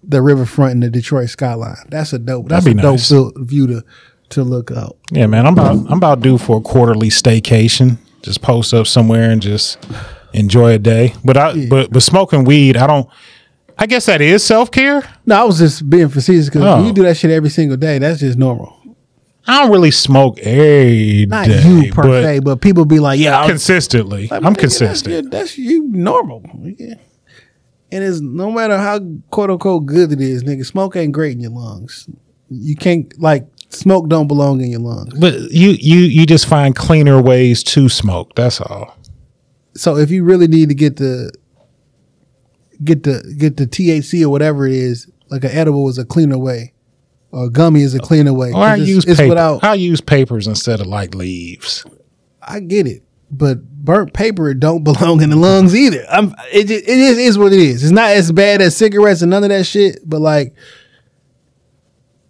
the riverfront and the Detroit skyline. That's a dope. That's That'd a be dope nice. vil- view to to look out. Yeah, man. I'm about I'm about due for a quarterly staycation. Just post up somewhere and just enjoy a day. But I but but smoking weed, I don't I guess that is self care. No, I was just being facetious because Oh. you do that shit every single day. That's just normal. I don't really smoke every Not day, you per but se, but people be like, "Yeah, I'm, consistently. Like, I'm nigga, that's consistent. That's, you normal. Yeah. And it's no matter how quote unquote good it is, nigga, smoke ain't great in your lungs. You can't like smoke don't belong in your lungs. But you you you just find cleaner ways to smoke. That's all. So if you really need to get the get the get the THC or whatever it is, like an edible is a cleaner way, or a gummy is a cleaner way. Or I it's, use it's paper. without. I use papers instead of like leaves. I get it, but burnt paper don't belong in the lungs either. I'm it it is is what it is. It's not as bad as cigarettes and none of that shit, but like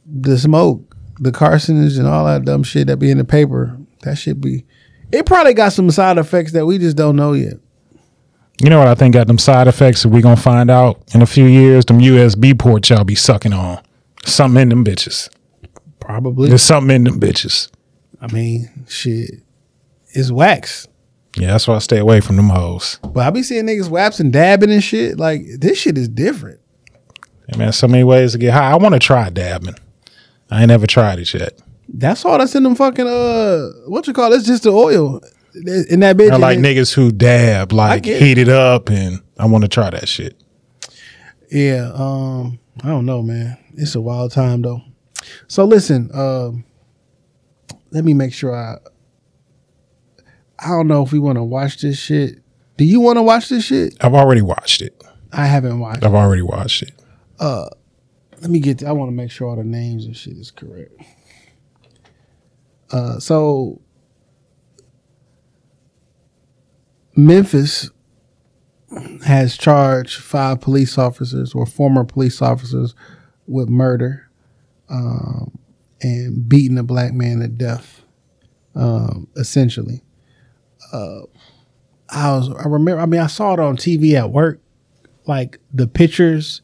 the smoke, the carcinogens and all that dumb shit that be in the paper, that should be. It probably got some side effects that we just don't know yet. You know what I think got them side effects that we gonna find out in a few years? Them USB ports y'all be sucking on. Something in them bitches. Probably. There's something in them bitches. I mean, shit, it's wax. Yeah, that's why I stay away from them hoes. But I be seeing niggas waps and dabbing and shit. Like this shit is different. Hey, man, so many ways to get high. I want to try dabbing. I ain't never tried it yet. That's all that's in them fucking uh, what you call it? It's just the oil in that bitch. I like and niggas who dab, like it. heat it up, and I want to try that shit. Yeah, um, I don't know, man. It's a wild time though. So listen, um, let me make sure I. I don't know if we want to watch this shit. Do you want to watch this shit? I've already watched it. I haven't watched. I've already watched it. Uh, let me get. I want to make sure all the names and shit is correct. Uh, so Memphis has charged five police officers or former police officers with murder um, and beating a black man to death. Um, essentially, uh, I was. I remember. I mean, I saw it on TV at work, like the pictures,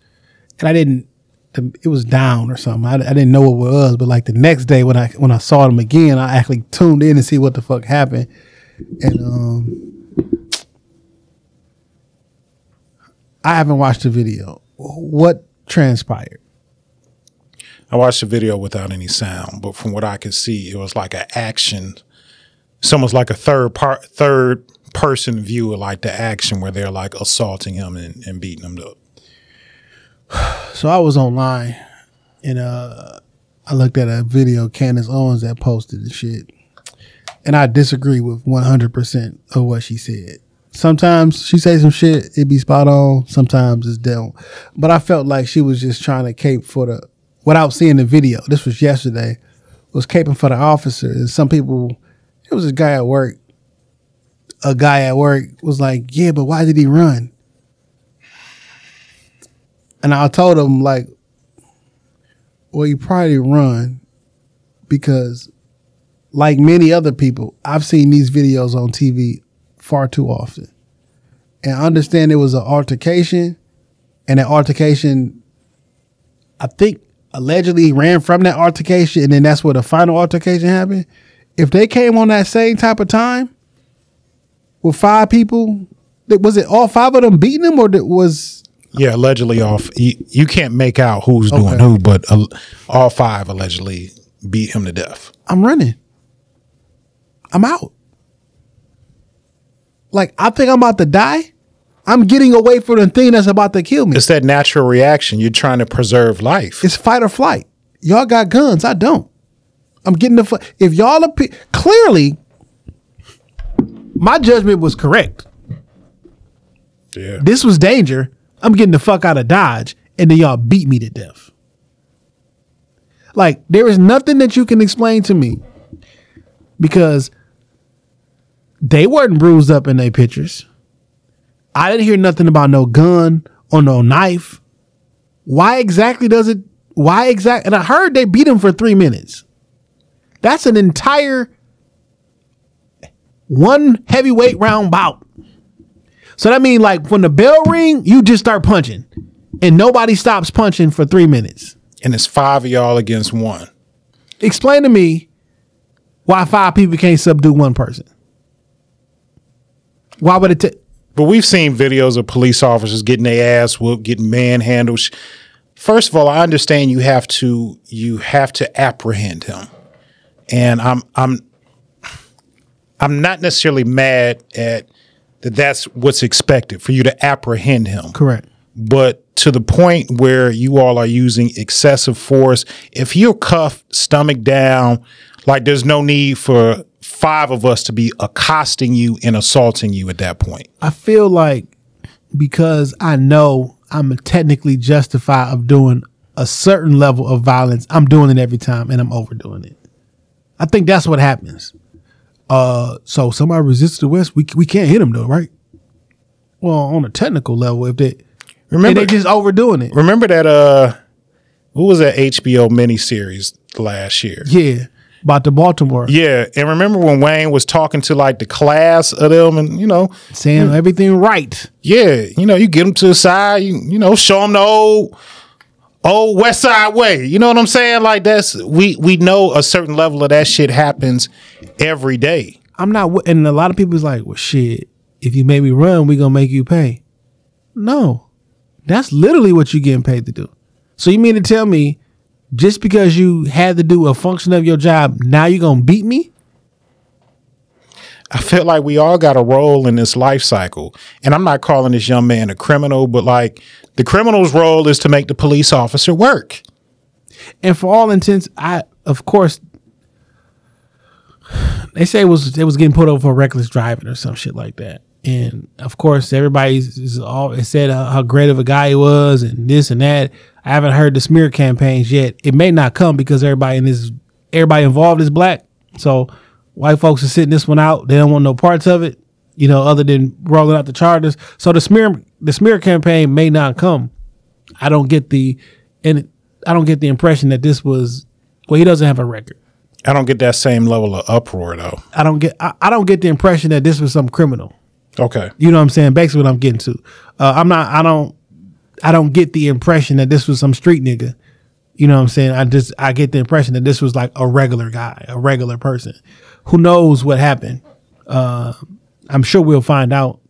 and I didn't the, it was down or something. I, I didn't know what it was, but like the next day when I when I saw them again, I actually tuned in to see what the fuck happened, and um, I haven't watched the video. What transpired? I watched the video without any sound, but from what I could see, it was like an action. It's almost like a third part, third person view of like the action where they're like assaulting him and, and beating him up. So I was online and uh I looked at a video Candace Owens that posted the shit. And I disagree with 100% of what she said. Sometimes she say some shit, it be spot on. Sometimes it's don't. But I felt like she was just trying to cape for the, without seeing the video. This was yesterday. Was caping for the officer. And some people, it was a guy at work. A guy at work was like, yeah, but why did he run? And I told him like, well, he probably run because, like many other people, I've seen these videos on TV far too often, and I understand it was an altercation, and that altercation, I think, allegedly ran from that altercation, and then that's where the final altercation happened. If they came on that same type of time with five people, was it all five of them beating him, or was Yeah, allegedly off. You, you can't make out who's doing Okay. who, but uh, all five allegedly beat him to death. I'm running. I'm out. Like I think I'm about to die. I'm getting away from the thing that's about to kill me. It's that natural reaction. You're trying to preserve life. It's fight or flight. Y'all got guns. I don't. I'm getting the. Fu- if y'all appear clearly, my judgment was correct. yeah. This was danger. I'm getting the fuck out of Dodge, and then y'all beat me to death. Like there is nothing that you can explain to me because they weren't bruised up in their pictures. I didn't hear nothing about no gun or no knife. Why exactly does it? Why exact? And I heard they beat him for three minutes. That's an entire one heavyweight round bout. So that means like when the bell ring, you just start punching, and nobody stops punching for three minutes. And it's five of y'all against one. Explain to me why five people can't subdue one person. Why would it take? But we've seen videos of police officers getting their ass whooped, getting manhandled. First of all, I understand you have to you have to apprehend him, and I'm I'm I'm not necessarily mad at that. That's what's expected for you to apprehend him. Correct. but to the point where you all are using excessive force, if you're cuffed, stomach down, like there's no need for five of us to be accosting you and assaulting you at that point. I feel like because I know I'm technically justified of doing a certain level of violence, I'm doing it every time and I'm overdoing it. I think that's what happens. Uh, so somebody resists the West, we we can't hit them though, right? Well, on a technical level, if they Remember, they just overdoing it, remember that uh, what was that HBO miniseries last year? yeah, about the Baltimore Yeah, and remember when Wayne was talking to like the class of them, and you know, saying everything right. yeah, you know, you get them to the side, you you know, show them the old old West Side way. You know what I'm saying? Like that's we we know a certain level of that shit happens every day. I'm not, and a lot of people's like, well, shit, if you make me run, we gonna make you pay. No, that's literally what you're getting paid to do. So you mean to tell me, just because you had to do a function of your job, now you're gonna beat me? I feel like we all got a role in this life cycle. And I'm not calling this young man a criminal, but like the criminal's role is to make the police officer work. And for all intents, I of course they say it was it was getting put over for reckless driving or some shit like that. And of course, everybody's is all it said how, how great of a guy he was and this and that. I haven't heard the smear campaigns yet. It may not come because everybody in this everybody involved is black. So white folks are sitting this one out. They don't want no parts of it, you know, other than rolling out the charges. So the smear the smear campaign may not come. I don't get the and I don't get the impression that this was well, he doesn't have a record. I don't get that same level of uproar though. I don't get I, I don't get the impression that this was some criminal. Okay. You know what I'm saying? Basically what I'm getting to. Uh, I'm not I don't I don't get the impression that this was some street nigga. You know what I'm saying? I just I get the impression that this was like a regular guy, a regular person. Who knows what happened? Uh, I'm sure we'll find out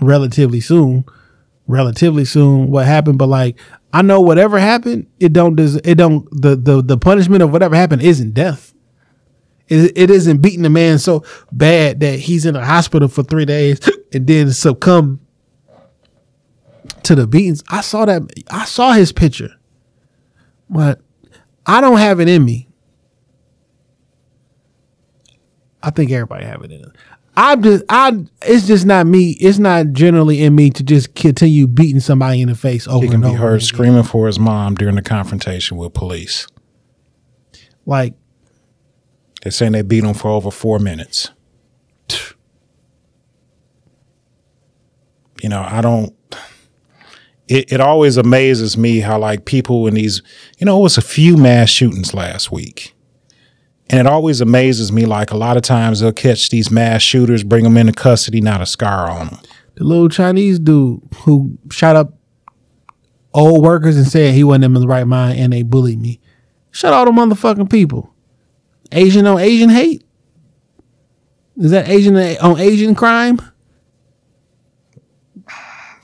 relatively soon relatively soon what happened, but like I know whatever happened, it don't des- it don't the the the punishment of whatever happened isn't death. It, it isn't beating the man so bad that he's in a hospital for three days and then succumb to the beatings. I saw that I saw his picture, but I don't have it in me. I think everybody have it in it. I'm just I it's just not me. It's not generally in me to just continue beating somebody in the face over He can and be over. heard again. screaming for his mom during the confrontation with police. Like They're saying they beat him for over four minutes. You know, I don't. It, it always amazes me how like people in these, you know, it was a few mass shootings last week, and it always amazes me like a lot of times they'll catch these mass shooters, bring them into custody, not a scar on them. the little Chinese dude who shot up old workers and said he wasn't in the right mind and they bullied me. Shut all the motherfucking people. Asian on Asian hate? Is that Asian on Asian crime?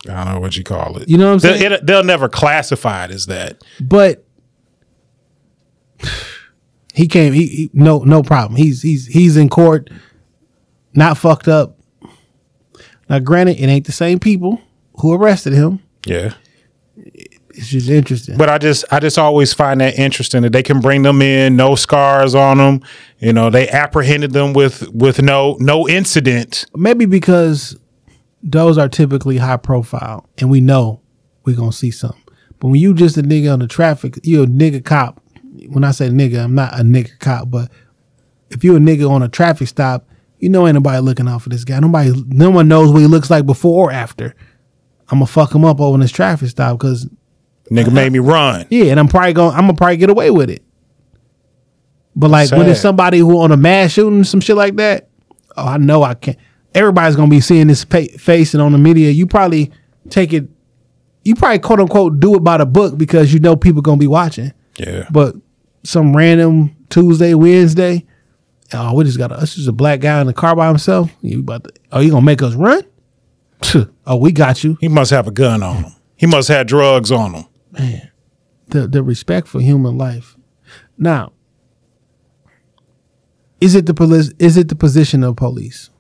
I don't know what you call it. You know what I'm They'll- saying? it- they'll never classify it as that. But he came. He, he no no problem. He's he's he's in court, not fucked up. Now, granted, it ain't the same people who arrested him. Yeah. It's just interesting. But I just I just always find that interesting that they can bring them in, no scars on them. You know, they apprehended them with with no no incident. Maybe because those are typically high profile, and we know we're gonna see something. But when you just a nigga on the traffic, you a nigga cop. When I say nigga, I'm not a nigga cop, but if you a nigga on a traffic stop, you know ain't nobody looking out for this guy. Nobody, no one knows what he looks like before or after. I'm gonna fuck him up over this traffic stop because Nigga made me run. yeah, and I'm probably going to I'm gonna probably get away with it. But like when it's somebody who on a mass shooting some shit like that, oh, I know I can't. Everybody's gonna be seeing this pa- face and on the media. You probably take it. You probably quote unquote do it by the book because you know people gonna be watching. Yeah. But some random Tuesday, Wednesday, oh, we just got a, us just a black guy in the car by himself. You about to? Oh, you gonna make us run? Oh, we got you. He must have a gun on him. He must have drugs on him. The the respect for human life. Now, is it the police? Is it the position of police?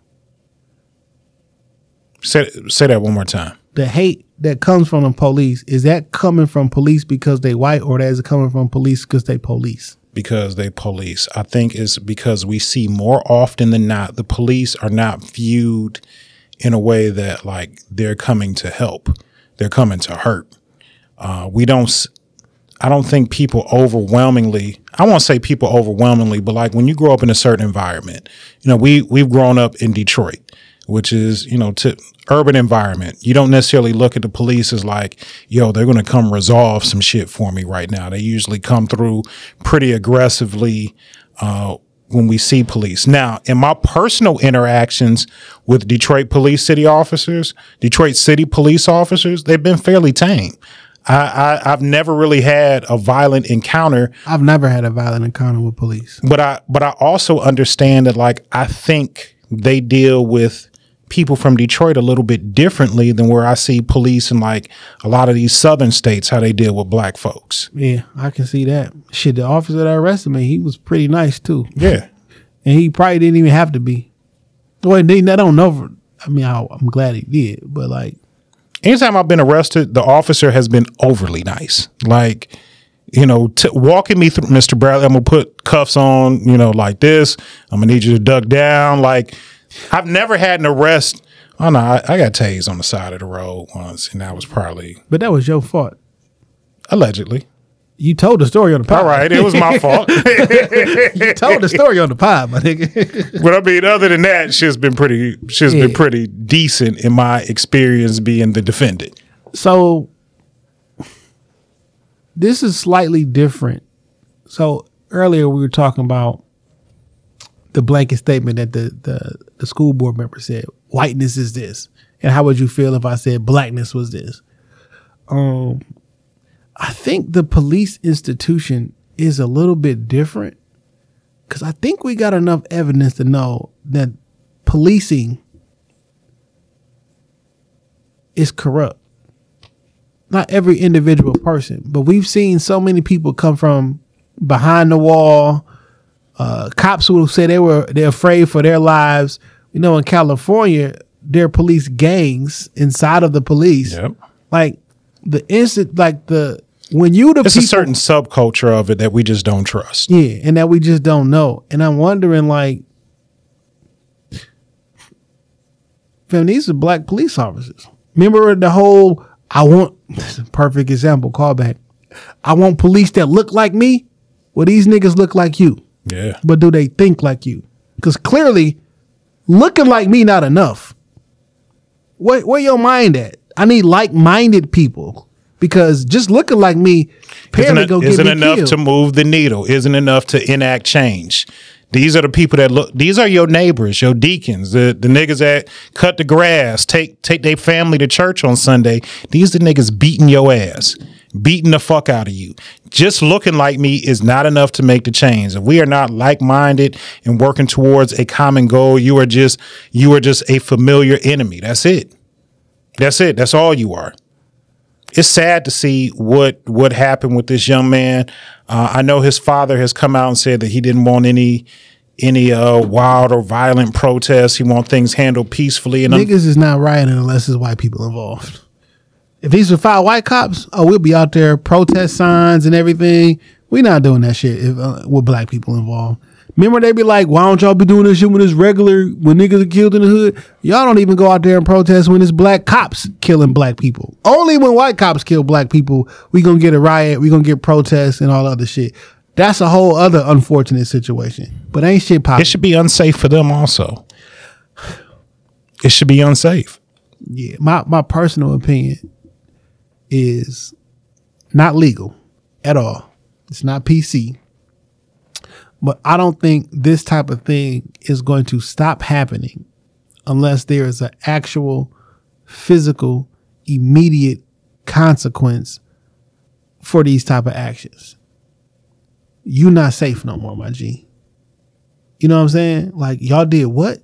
Say say that one more time. The hate that comes from the police is that coming from police because they white, or that is it coming from police because they police? because they police. I think it's because we see more often than not the police are not viewed in a way that like they're coming to help. They're coming to hurt. Uh, we don't. I don't think people overwhelmingly. I won't say people overwhelmingly, but like when you grow up in a certain environment, you know, we we've grown up in Detroit, which is you know to urban environment. You don't necessarily look at the police as like, yo, they're going to come resolve some shit for me right now. They usually come through pretty aggressively. Uh, when we see police. Now, in my personal interactions with Detroit police city officers, Detroit city police officers, they've been fairly tame. I, I, I've never really had a violent encounter I've never had a violent encounter with police. but I but I also understand that like I think they deal with people from Detroit a little bit differently than where I see police in like a lot of these southern states how they deal with black folks. Yeah, I can see that. Shit, the officer that arrested me, he was pretty nice too, Yeah. and he probably didn't even have to be. Well, they, I don't know. I mean, I, I'm glad he did, but like, Anytime I've been arrested, the officer has been overly nice. Like, you know, t- walking me through, Mr. Bradley, I'm gonna put cuffs on, you know, like this. I'm gonna need you to duck down. Like, I've never had an arrest. Oh no, I, I got tased on the side of the road once, and that was probably but that was your fault. allegedly. You told the story on the pod. All right, it was my fault. you told the story on the pod, my nigga. but I mean, other than that, she's been pretty. She's been pretty decent in my experience being the defendant. so this is slightly different. So earlier we were talking about the blanket statement that the, the the school board member said, whiteness is this. And how would you feel if I said blackness was this? Um I think the police institution is a little bit different cuz I think we got enough evidence to know that policing is corrupt. not every individual person, but we've seen so many people come from behind the wall. Uh, cops will say they were they're afraid for their lives. You know, in California, there are police gangs inside of the police. Yep. Like the instant, like the when you the It's people, a certain subculture of it that we just don't trust. yeah, and that we just don't know. And I'm wondering, like, fam, these are black police officers. Remember the whole I want perfect example callback. I want police that look like me. Well, these niggas look like you, Yeah. but do they think like you? Because clearly, looking like me not enough. Where where your mind at? I need like minded people because just looking like me Isn't, it, isn't enough killed. to move the needle. Isn't enough to enact change. These are the people that look. These are your neighbors, your deacons, the the niggas that cut the grass, take take their family to church on Sunday. These are the niggas beating your ass, beating the fuck out of you. Just looking like me is not enough to make the change. If we are not like minded and working towards a common goal, you are just you are just a familiar enemy. That's it. That's it. That's all you are it's sad to see what what happened with this young man. Uh, I know his father has come out and said that he didn't want any any uh, wild or violent protests. He want things handled peacefully. And I'm- Niggas is not rioting unless there's white people involved. If these were five white cops, oh, we'll be out there protest signs and everything. We not doing that shit if, uh, with black people involved. Remember they be like, why don't y'all be doing this shit when it's regular, when niggas are killed in the hood? Y'all don't even go out there and protest when it's black cops killing black people. Only when white cops kill black people, we gonna get a riot, we gonna get protests and all other shit. That's a whole other unfortunate situation. But ain't shit popping. it should be unsafe for them also. It should be unsafe. yeah, my my personal opinion is not legal at all. It's not PC. But I don't think this type of thing is going to stop happening unless there is an actual physical immediate consequence for these type of actions. You not safe no more, my G. You know what I'm saying? Like y'all did what?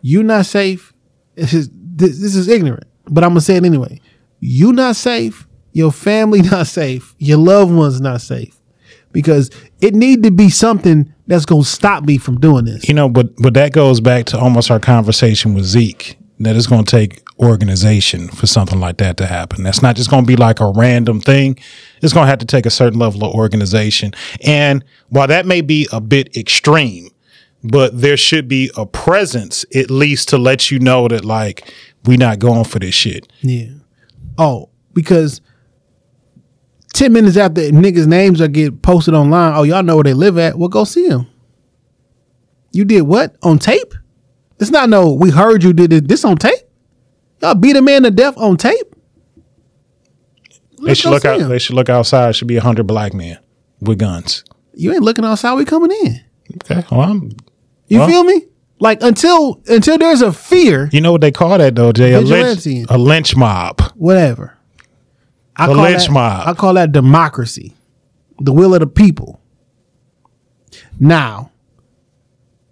You not safe. This is this, this is ignorant, but I'm gonna say it anyway. You not safe. Your family not safe. Your loved ones not safe because it need to be something that's gonna stop me from doing this. You know, but but that goes back to almost our conversation with Zeke. That it's going to take organization for something like that to happen. That's not just going to be like a random thing. It's going to have to take a certain level of organization. And while that may be a bit extreme, but there should be a presence at least to let you know that like we not going for this shit. Yeah. Oh, because ten minutes after niggas' names are get posted online, oh y'all know where they live at. Well, go see them. You did what on tape? It's not no. We heard you did it. This on tape. Y'all beat a man to death on tape. They Let's should look out. 'em. They should look outside. Should be a hundred black men with guns. You ain't looking outside. We coming in. Okay. Well, I'm, You Well- feel me? Like until until there's a fear, you know what they call that though, Jay? A lynch, a lynch mob. whatever. I The call lynch that, mob. I call that democracy, the will of the people. Now,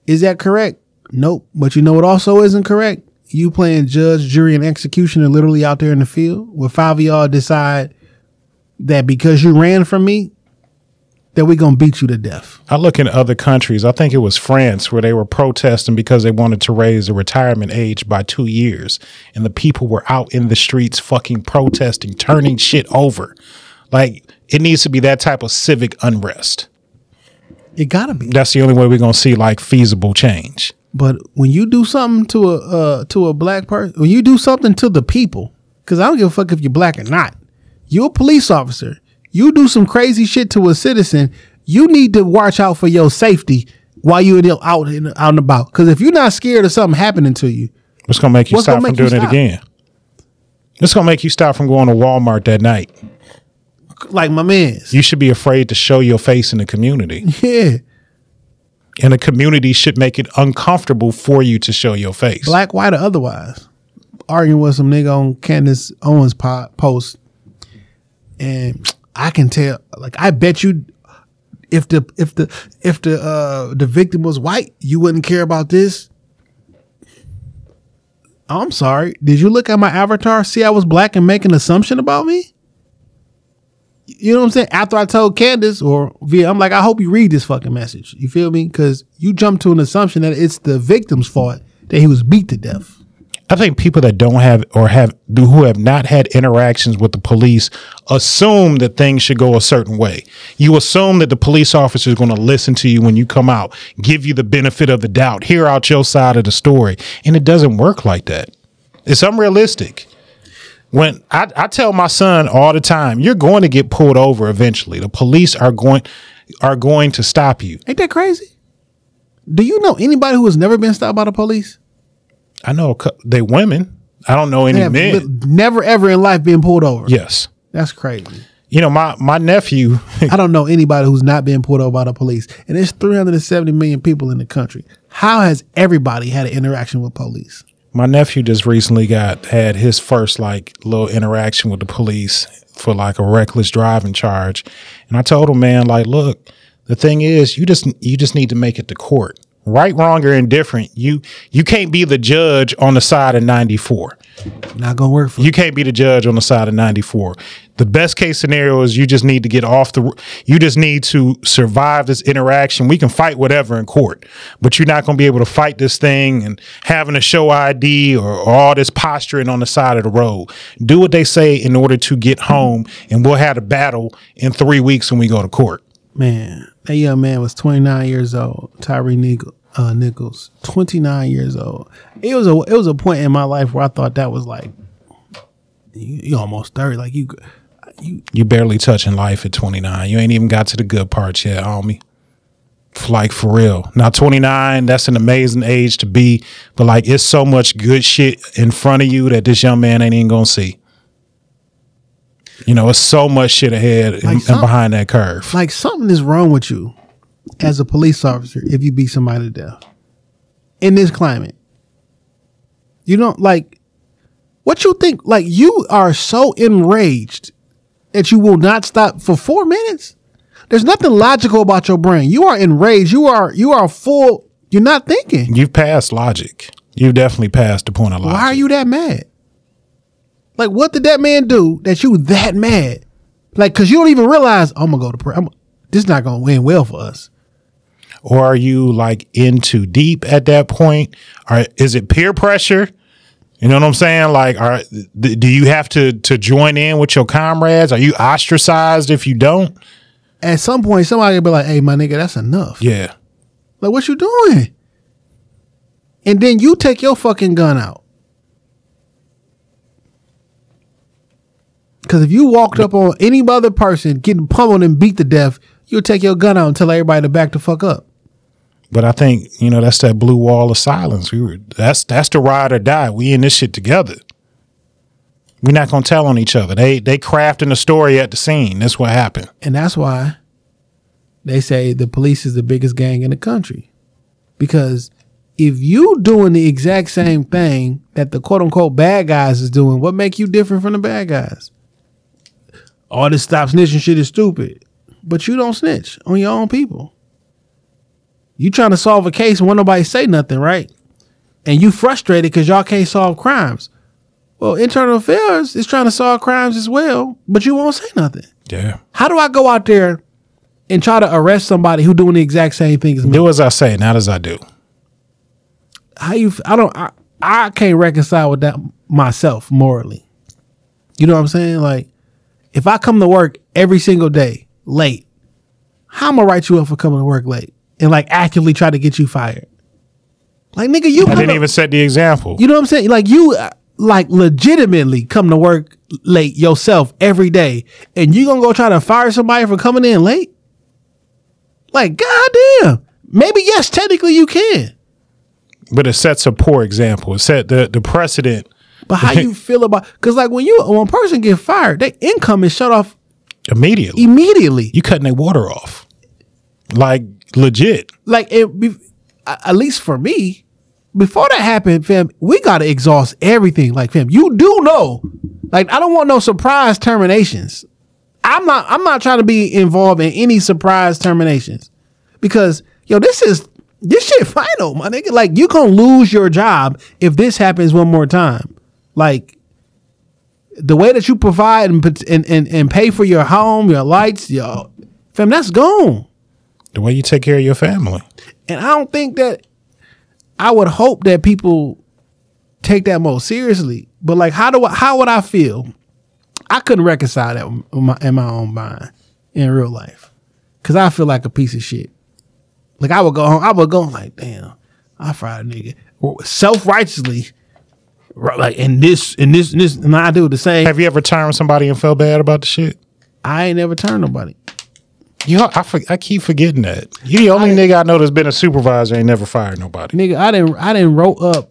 is that correct? Nope. But you know what also isn't correct? You playing judge, jury, and executioner literally out there in the field where five of y'all decide that because you ran from me, that we're gonna beat you to death. I look in other countries. I think it was France where they were protesting because they wanted to raise the retirement age by two years, and the people were out in the streets fucking protesting, turning shit over. Like it needs to be that type of civic unrest. It gotta be. That's the only way we're gonna see like feasible change. But when you do something to a uh, to a black person, when you do something to the people, because I don't give a fuck if you're black or not, you're a police officer. You do some crazy shit to a citizen, you need to watch out for your safety while you're out and out and about. Because if you're not scared of something happening to you, What's gonna make you stop from doing it again? It's gonna make you stop from going to Walmart that night. like my man's, You should be afraid to show your face in the community, yeah, and the community should make it uncomfortable for you to show your face. black, white, or otherwise, arguing with some nigga on Candace Owens po- post, and I can tell, like, I bet you, if the if the if the uh the victim was white, you wouldn't care about this. I'm sorry. Did you look at my avatar, see I was black, and make an assumption about me? you know what I'm saying? After I told Candace or via, I'm like, I hope you read this fucking message. You feel me? Because you jump to an assumption that it's the victim's fault that he was beat to death. I think people that don't have or have who have not had interactions with the police assume that things should go a certain way. You assume that the police officer is going to listen to you when you come out, give you the benefit of the doubt, hear out your side of the story, and it doesn't work like that. It's unrealistic. When I, I tell my son all the time, you're going to get pulled over eventually. The police are going are going to stop you. Ain't that crazy? Do you know anybody who has never been stopped by the police? I know they women. I don't know any men. li- never ever in life been pulled over. yes. That's crazy. You know, my my nephew I don't know anybody who's not been pulled over by the police. And there's 370 million people in the country. How has everybody had an interaction with police? my nephew just recently got had his first like little interaction with the police for like a reckless driving charge and i told him man like look the thing is you just you just need to make it to court right wrong or indifferent you you can't be the judge on the side of 94 Not gonna work for you can't be the judge on the side of 94 the best case scenario is you just need to get off the you just need to survive this interaction. We can fight whatever in court but you're not going to be able to fight this thing and having to show id or, or all this posturing on the side of the road. Do what they say in order to get home and we'll have a battle in three weeks when we go to court Man, that young man was 29 years old. Tyree Nichol, uh, Nichols, 29 years old. It was a it was a point in my life where I thought that was like you, you almost 30. Like you, you you barely touching life at 29 you ain't even got to the good parts yet homie like for real now 29 that's an amazing age to be but like it's so much good shit in front of you that this young man ain't even gonna see you know it's so much shit ahead and, Like and some- behind that curve like something is wrong with you as a police officer if you beat somebody to death in this climate. You don't like what you think. Like you are so enraged that you will not stop for four minutes. There's nothing logical about your brain. You are enraged. You are you are full. You're not thinking. you've passed logic you've definitely passed the point of logic Why are you that mad? Like, what did that man do that you that mad? Like, cause you don't even realize I'm gonna go to prayer. I'm, this is not gonna end well for us. or are you like in too deep at that point or is it peer pressure you know what i'm saying like are th- do you have to to join in with your comrades are you ostracized if you don't At some point, somebody will be like, "Hey, my nigga, that's enough." yeah Like, what you doing? And then you take your fucking gun out. Because if you walked up on any other person getting pummeled and beat to death, you'll take your gun out and tell everybody to back the fuck up. but i think you know that's that blue wall of silence we were that's that's the ride or die we in this shit together we're not gonna tell on each other they they crafting the story at the scene that's what happened And that's why they say the police is the biggest gang in the country. Because if you doing the exact same thing that the quote unquote bad guys is doing, what make you different from the bad guys? All this stop snitching shit is stupid. But you don't snitch on your own people. You trying to solve a case and won't nobody say nothing, right? And you frustrated because y'all can't solve crimes. Well, internal affairs is trying to solve crimes as well, but you won't say nothing. yeah How do I go out there and try to arrest somebody who doing the exact same thing as me? do as i say not as i do How you? I don't. I, I can't reconcile with that myself morally. You know what I'm saying? Like, if I come to work every single day late, how am I write you up for coming to work late and like actively try to get you fired? Like, nigga, you i didn't to- even set the example You know what I'm saying? Like you, like legitimately come to work late yourself every day, and you gonna go try to fire somebody for coming in late? Like, goddamn. Maybe yes, technically you can, but it sets a poor example. It set the, the precedent but how you feel about? Because like when you when a person get fired, their income is shut off immediately. immediately. You cutting their water off, like legit. like it, be, at least for me, before that happened, fam, we gotta exhaust everything. Like, fam, you do know, like, I don't want no surprise terminations. I'm not. I'm not trying to be involved in any surprise terminations because yo, this is this shit final, my nigga. Like, you gonna lose your job if this happens one more time. Like, the way that you provide and and and, and pay for your home, your lights, your fam, that's gone. The way you take care of your family. And I don't think that I would hope that people take that more seriously. But like, how do I, how would I feel? I couldn't reconcile that in my, in my own mind in real life because I feel like a piece of shit. Like I would go home, I would go like, damn, I fried a nigga self righteously. Like in this, in this, in this, and I do the same. Have you ever turned somebody and felt bad about the shit? I ain't never turned nobody. You I, for, I keep forgetting that. You the only nigga I know that's been a supervisor ain't never fired nobody. Nigga, I didn't I didn't wrote up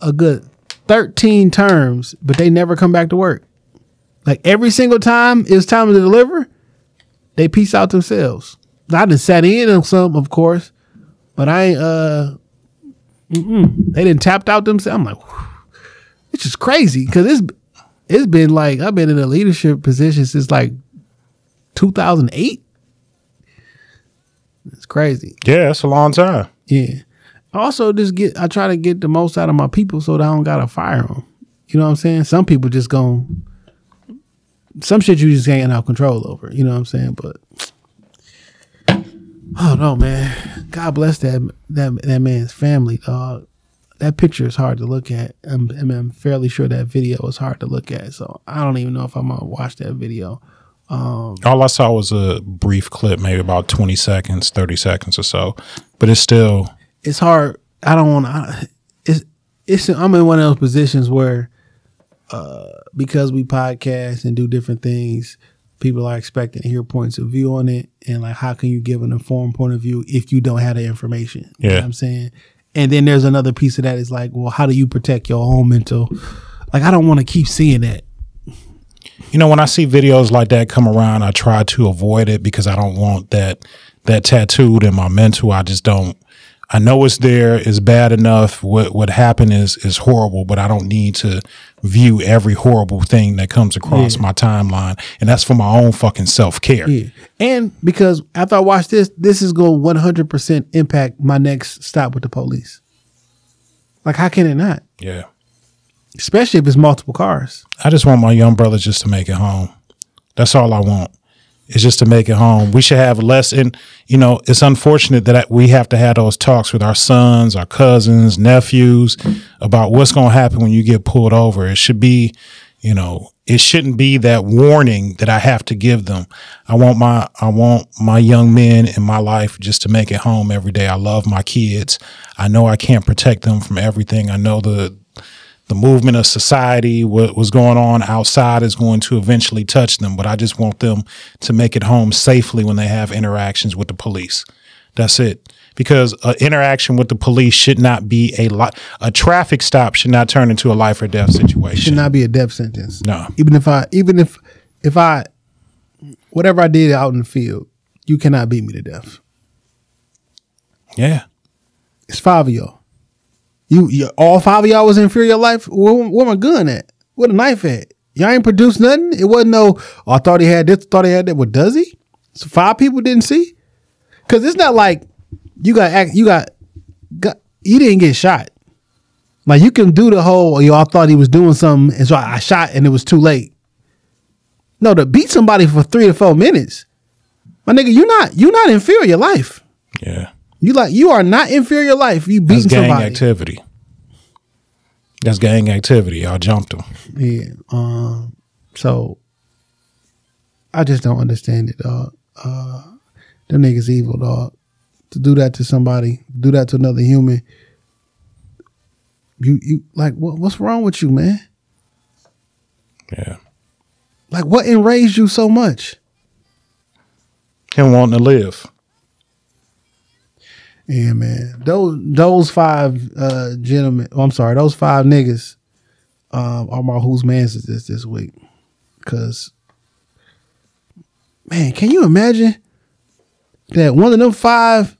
a good 13 terms, but they never come back to work. Like every single time it's time to deliver, they peace out themselves. I done sat in on some, of course, but I ain't uh they didn't tapped out themselves. I'm like, whew. It's just crazy because it's it's been like I've been in a leadership position since like 2008. It's crazy. Yeah, that's a long time. Yeah. Also, just get I try to get the most out of my people so that I don't gotta fire them. You know what I'm saying? Some people just gon' some shit you just can't have control over. You know what I'm saying? But oh no, man. God bless that that that man's family, dog. That picture is hard to look at. I'm, I'm fairly sure that video is hard to look at. So I don't even know if I'm gonna watch that video. All I saw was a brief clip, maybe about 20 seconds, 30 seconds or so. But it's still, it's hard. I don't want to. It's it's. I'm in one of those positions where, uh, because we podcast and do different things, people are expecting to hear points of view on it, and like, how can you give an informed point of view if you don't have the information? You know Yeah. what I'm saying. And then there's another piece of that is like, well, how do you protect your own mental? Like, I don't want to keep seeing that. you know, when I see videos like that come around, I try to avoid it because I don't want that that tattooed in my mental. I just don't. I know it's there. It's bad enough. What what happened is is horrible, but I don't need to view every horrible thing that comes across my timeline, and that's for my own fucking self care. Yeah. And because after I watch this, this is going to 100% impact my next stop with the police. Like, how can it not? yeah. Especially if it's multiple cars. I just want my young brother just to make it home. That's all I want. Is just to make it home. We should have less. And you know, it's unfortunate that we have to have those talks with our sons, our cousins, nephews about what's going to happen when you get pulled over. It should be, you know, it shouldn't be that warning that I have to give them. I want my I want my young men in my life just to make it home every day. I love my kids. I know I can't protect them from everything. I know the the movement of society, what was going on outside is going to eventually touch them. But I just want them to make it home safely when they have interactions with the police. That's it. Because an interaction with the police should not be a li- a traffic stop should not turn into a life or death situation. Should not be a death sentence. No. Even if I, even if, if I, whatever I did out in the field, you cannot beat me to death. yeah. It's five of y'all. You, you all five of y'all was in fear of your life. Where, where my gun at? Where the knife at? Y'all ain't produced nothing. It wasn't no. Oh, I thought he had this. Thought he had that. What does he? So five people didn't see. Because it's not like you got act. You got, got. He didn't get shot. Like you can do the whole. Oh, yo, I thought he was doing something, and so I, I shot, and it was too late. No, to beat somebody for three to four minutes, my nigga, you not you not in fear of your life. Yeah. You like you are not inferior fear of your life. You That's beating gang somebody. activity. That's gang activity. Y'all jumped him. Yeah. Um. So I just don't understand it, dog. Uh, them niggas evil, dog. To do that to somebody, do that to another human. You you like what? What's wrong with you, man? Yeah. Like what enraged you so much? Him wanting to live. Yeah, man. Those those five uh gentlemen. oh, I'm sorry, those five niggas um are my whose man's is this this week. Cause man, can you imagine that one of them five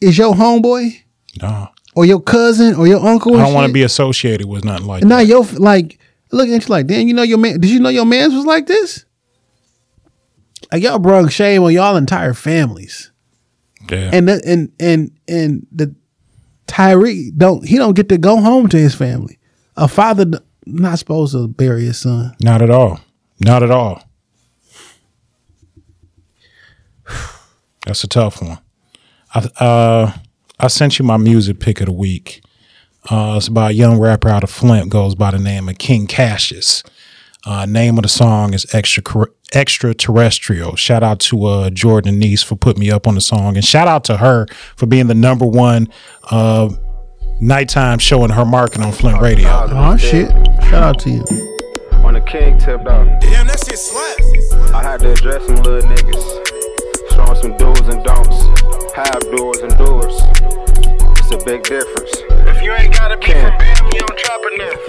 is your homeboy No. or your cousin or your uncle? I don't want to be associated with nothing like now that. your like looking at you like, damn, you know your man. Did you know your man's was like this? Like y'all brought shame on y'all entire families. Yeah. and the, and and and the Tyree don't he don't get to go home to his family. A father not supposed to bury his son. Not at all. Not at all. That's a tough one. I uh I sent you my music pick of the week. Uh, it's by a young rapper out of Flint, goes by the name of King Cassius. Uh, name of the song is Extra Extraterrestrial. Shout out to uh, Jordan Niece for putting me up on the song, and shout out to her for being the number one uh, nighttime show in her market on Flint Radio. Oh shit! Shout out to you. On the king tip though. Damn, that shit slaps. I had to address some little niggas. Showing some do's and don'ts. Have doors and doors. It's a big difference. If you ain't gotta be Ken. from Bam, you don't drop enough.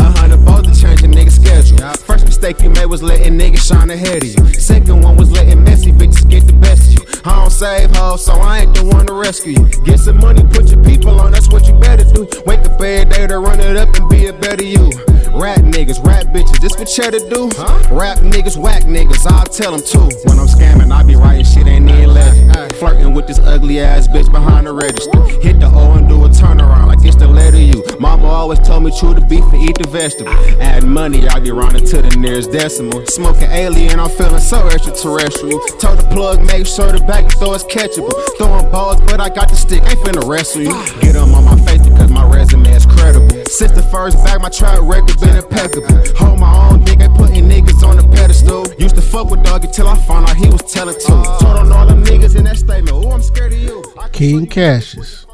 A hundred balls to change a nigga schedule. First mistake you made was letting niggas shine ahead of you. Second one was letting messy bitches get the best of you. I don't save hoes, so I ain't the one to rescue you. Get some money, put your people on, that's what you better do. Wake up every day to run it up and be a better you. Rap niggas, rap bitches, this what cheddar do? Rap niggas, whack niggas, I'll tell them too. When I'm scamming, I be writing shit ain't even legend. Flirting with this ugly ass bitch behind the register. Hit the O and do a turnaround like it's the letter U. Mama always told me chew the beef and eat the vegetable. Add money, I be rounding to the nearest decimal. Smoking alien, I'm feeling so extraterrestrial. Told the plug, make sure the back door is catchable. Throwing balls, but I got the stick, ain't finna wrestle you. Get them on my face because my resume is credible. Since the first bag, my track record been impeccable. Hold my own ain't putting niggas on the pedestal. Used to fuck with dog until I found out he was telling too. Told on all them niggas in that statement, ooh, I'm scared of you. King Cassius.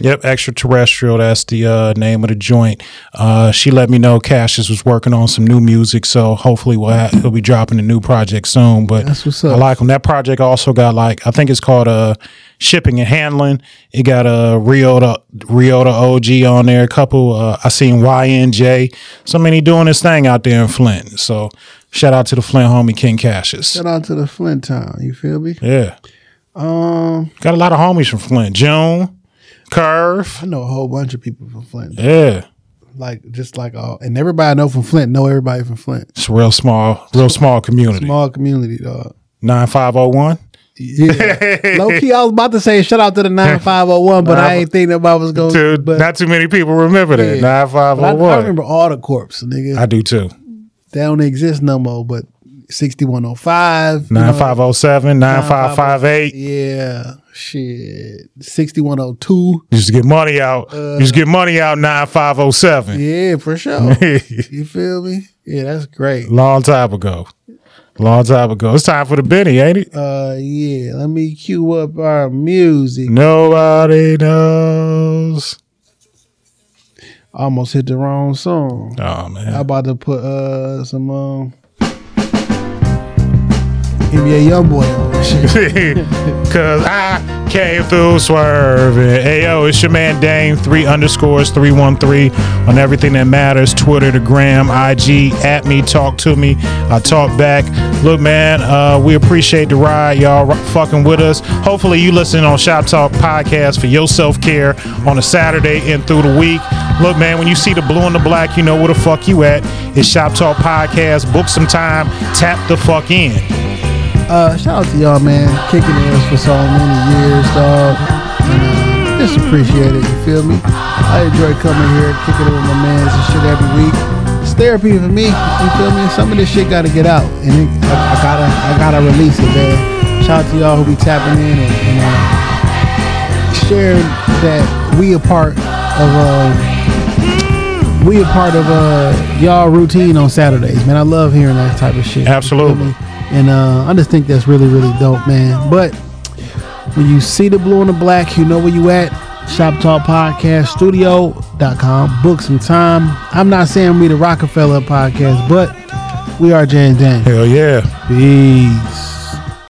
Yep, extraterrestrial. That's the uh, name of the joint. Uh, she let me know Cassius was working on some new music, so hopefully we'll ha- he'll be dropping a new project soon. But That's what's I up. like him. That project also got like I think it's called uh, shipping and handling. It got a Riota Riota OG on there. A couple. Uh, I seen YNJ. So many doing his thing out there in Flint. So shout out to the Flint homie King Cassius. Shout out to the Flint town. You feel me? Yeah, Um, got a lot of homies from Flint. June, Curve. I know a whole bunch of people from Flint. Yeah. Like just like all, and everybody I know from Flint know everybody from Flint. It's a real small, real small community. Small community, dog. Nine five zero one. Yeah. Low key, I was about to say shout out to the nine five zero one, but I ain't think nobody was going. But, not too many people remember that. Yeah. Nine I, I oh remember all the corps, nigga. I do too. they don't exist no more. But sixty one oh five, Nine five zero seven. Nine five five eight. Yeah, shit. Sixty one oh two. Used to get money out. Used to get money out. Nine five zero seven. Yeah, for sure. you feel me? Yeah, that's great. Long time ago. Long time ago. It's time for the Benny, ain't it? Uh, yeah. Let me cue up our music. Nobody knows. Almost hit the wrong song. Oh man. I'm about to put uh some um NBA YoungBoy on this shit. Cause I came through swerving. Hey yo, it's your man Dame, three underscores, 313 on everything that matters. Twitter, the gram, IG, at me, talk to me. I talk back. Look, man, uh, we appreciate the ride. Y'all fucking with us. Hopefully you listen on Shop Talk Podcast for your self-care on a Saturday and through the week. Look, man, when you see the blue and the black, you know where the fuck you at. It's Shop Talk Podcast. Book some time. Tap the fuck in. Uh, shout out to y'all, man. Kicking ass for so many years, dog. And uh, just appreciate it. You feel me? I enjoy coming here, kicking it with my mans and shit every week. It's therapy for me. You feel me? Some of this shit got to get out, and it, I, I gotta, I gotta release it, man. Shout out to y'all who be tapping in and, and uh, sharing that we a part of. Uh, we a part of uh y'all routine on Saturdays, man. I love hearing that type of shit. You Absolutely. me? And uh I just think that's really, really dope, man. But when you see the blue and the black, you know where you at. Shop Talk Podcast Studio.com. Book some time. I'm not saying we the Rockefeller podcast, but we are Jan Dan. Hell yeah. Peace.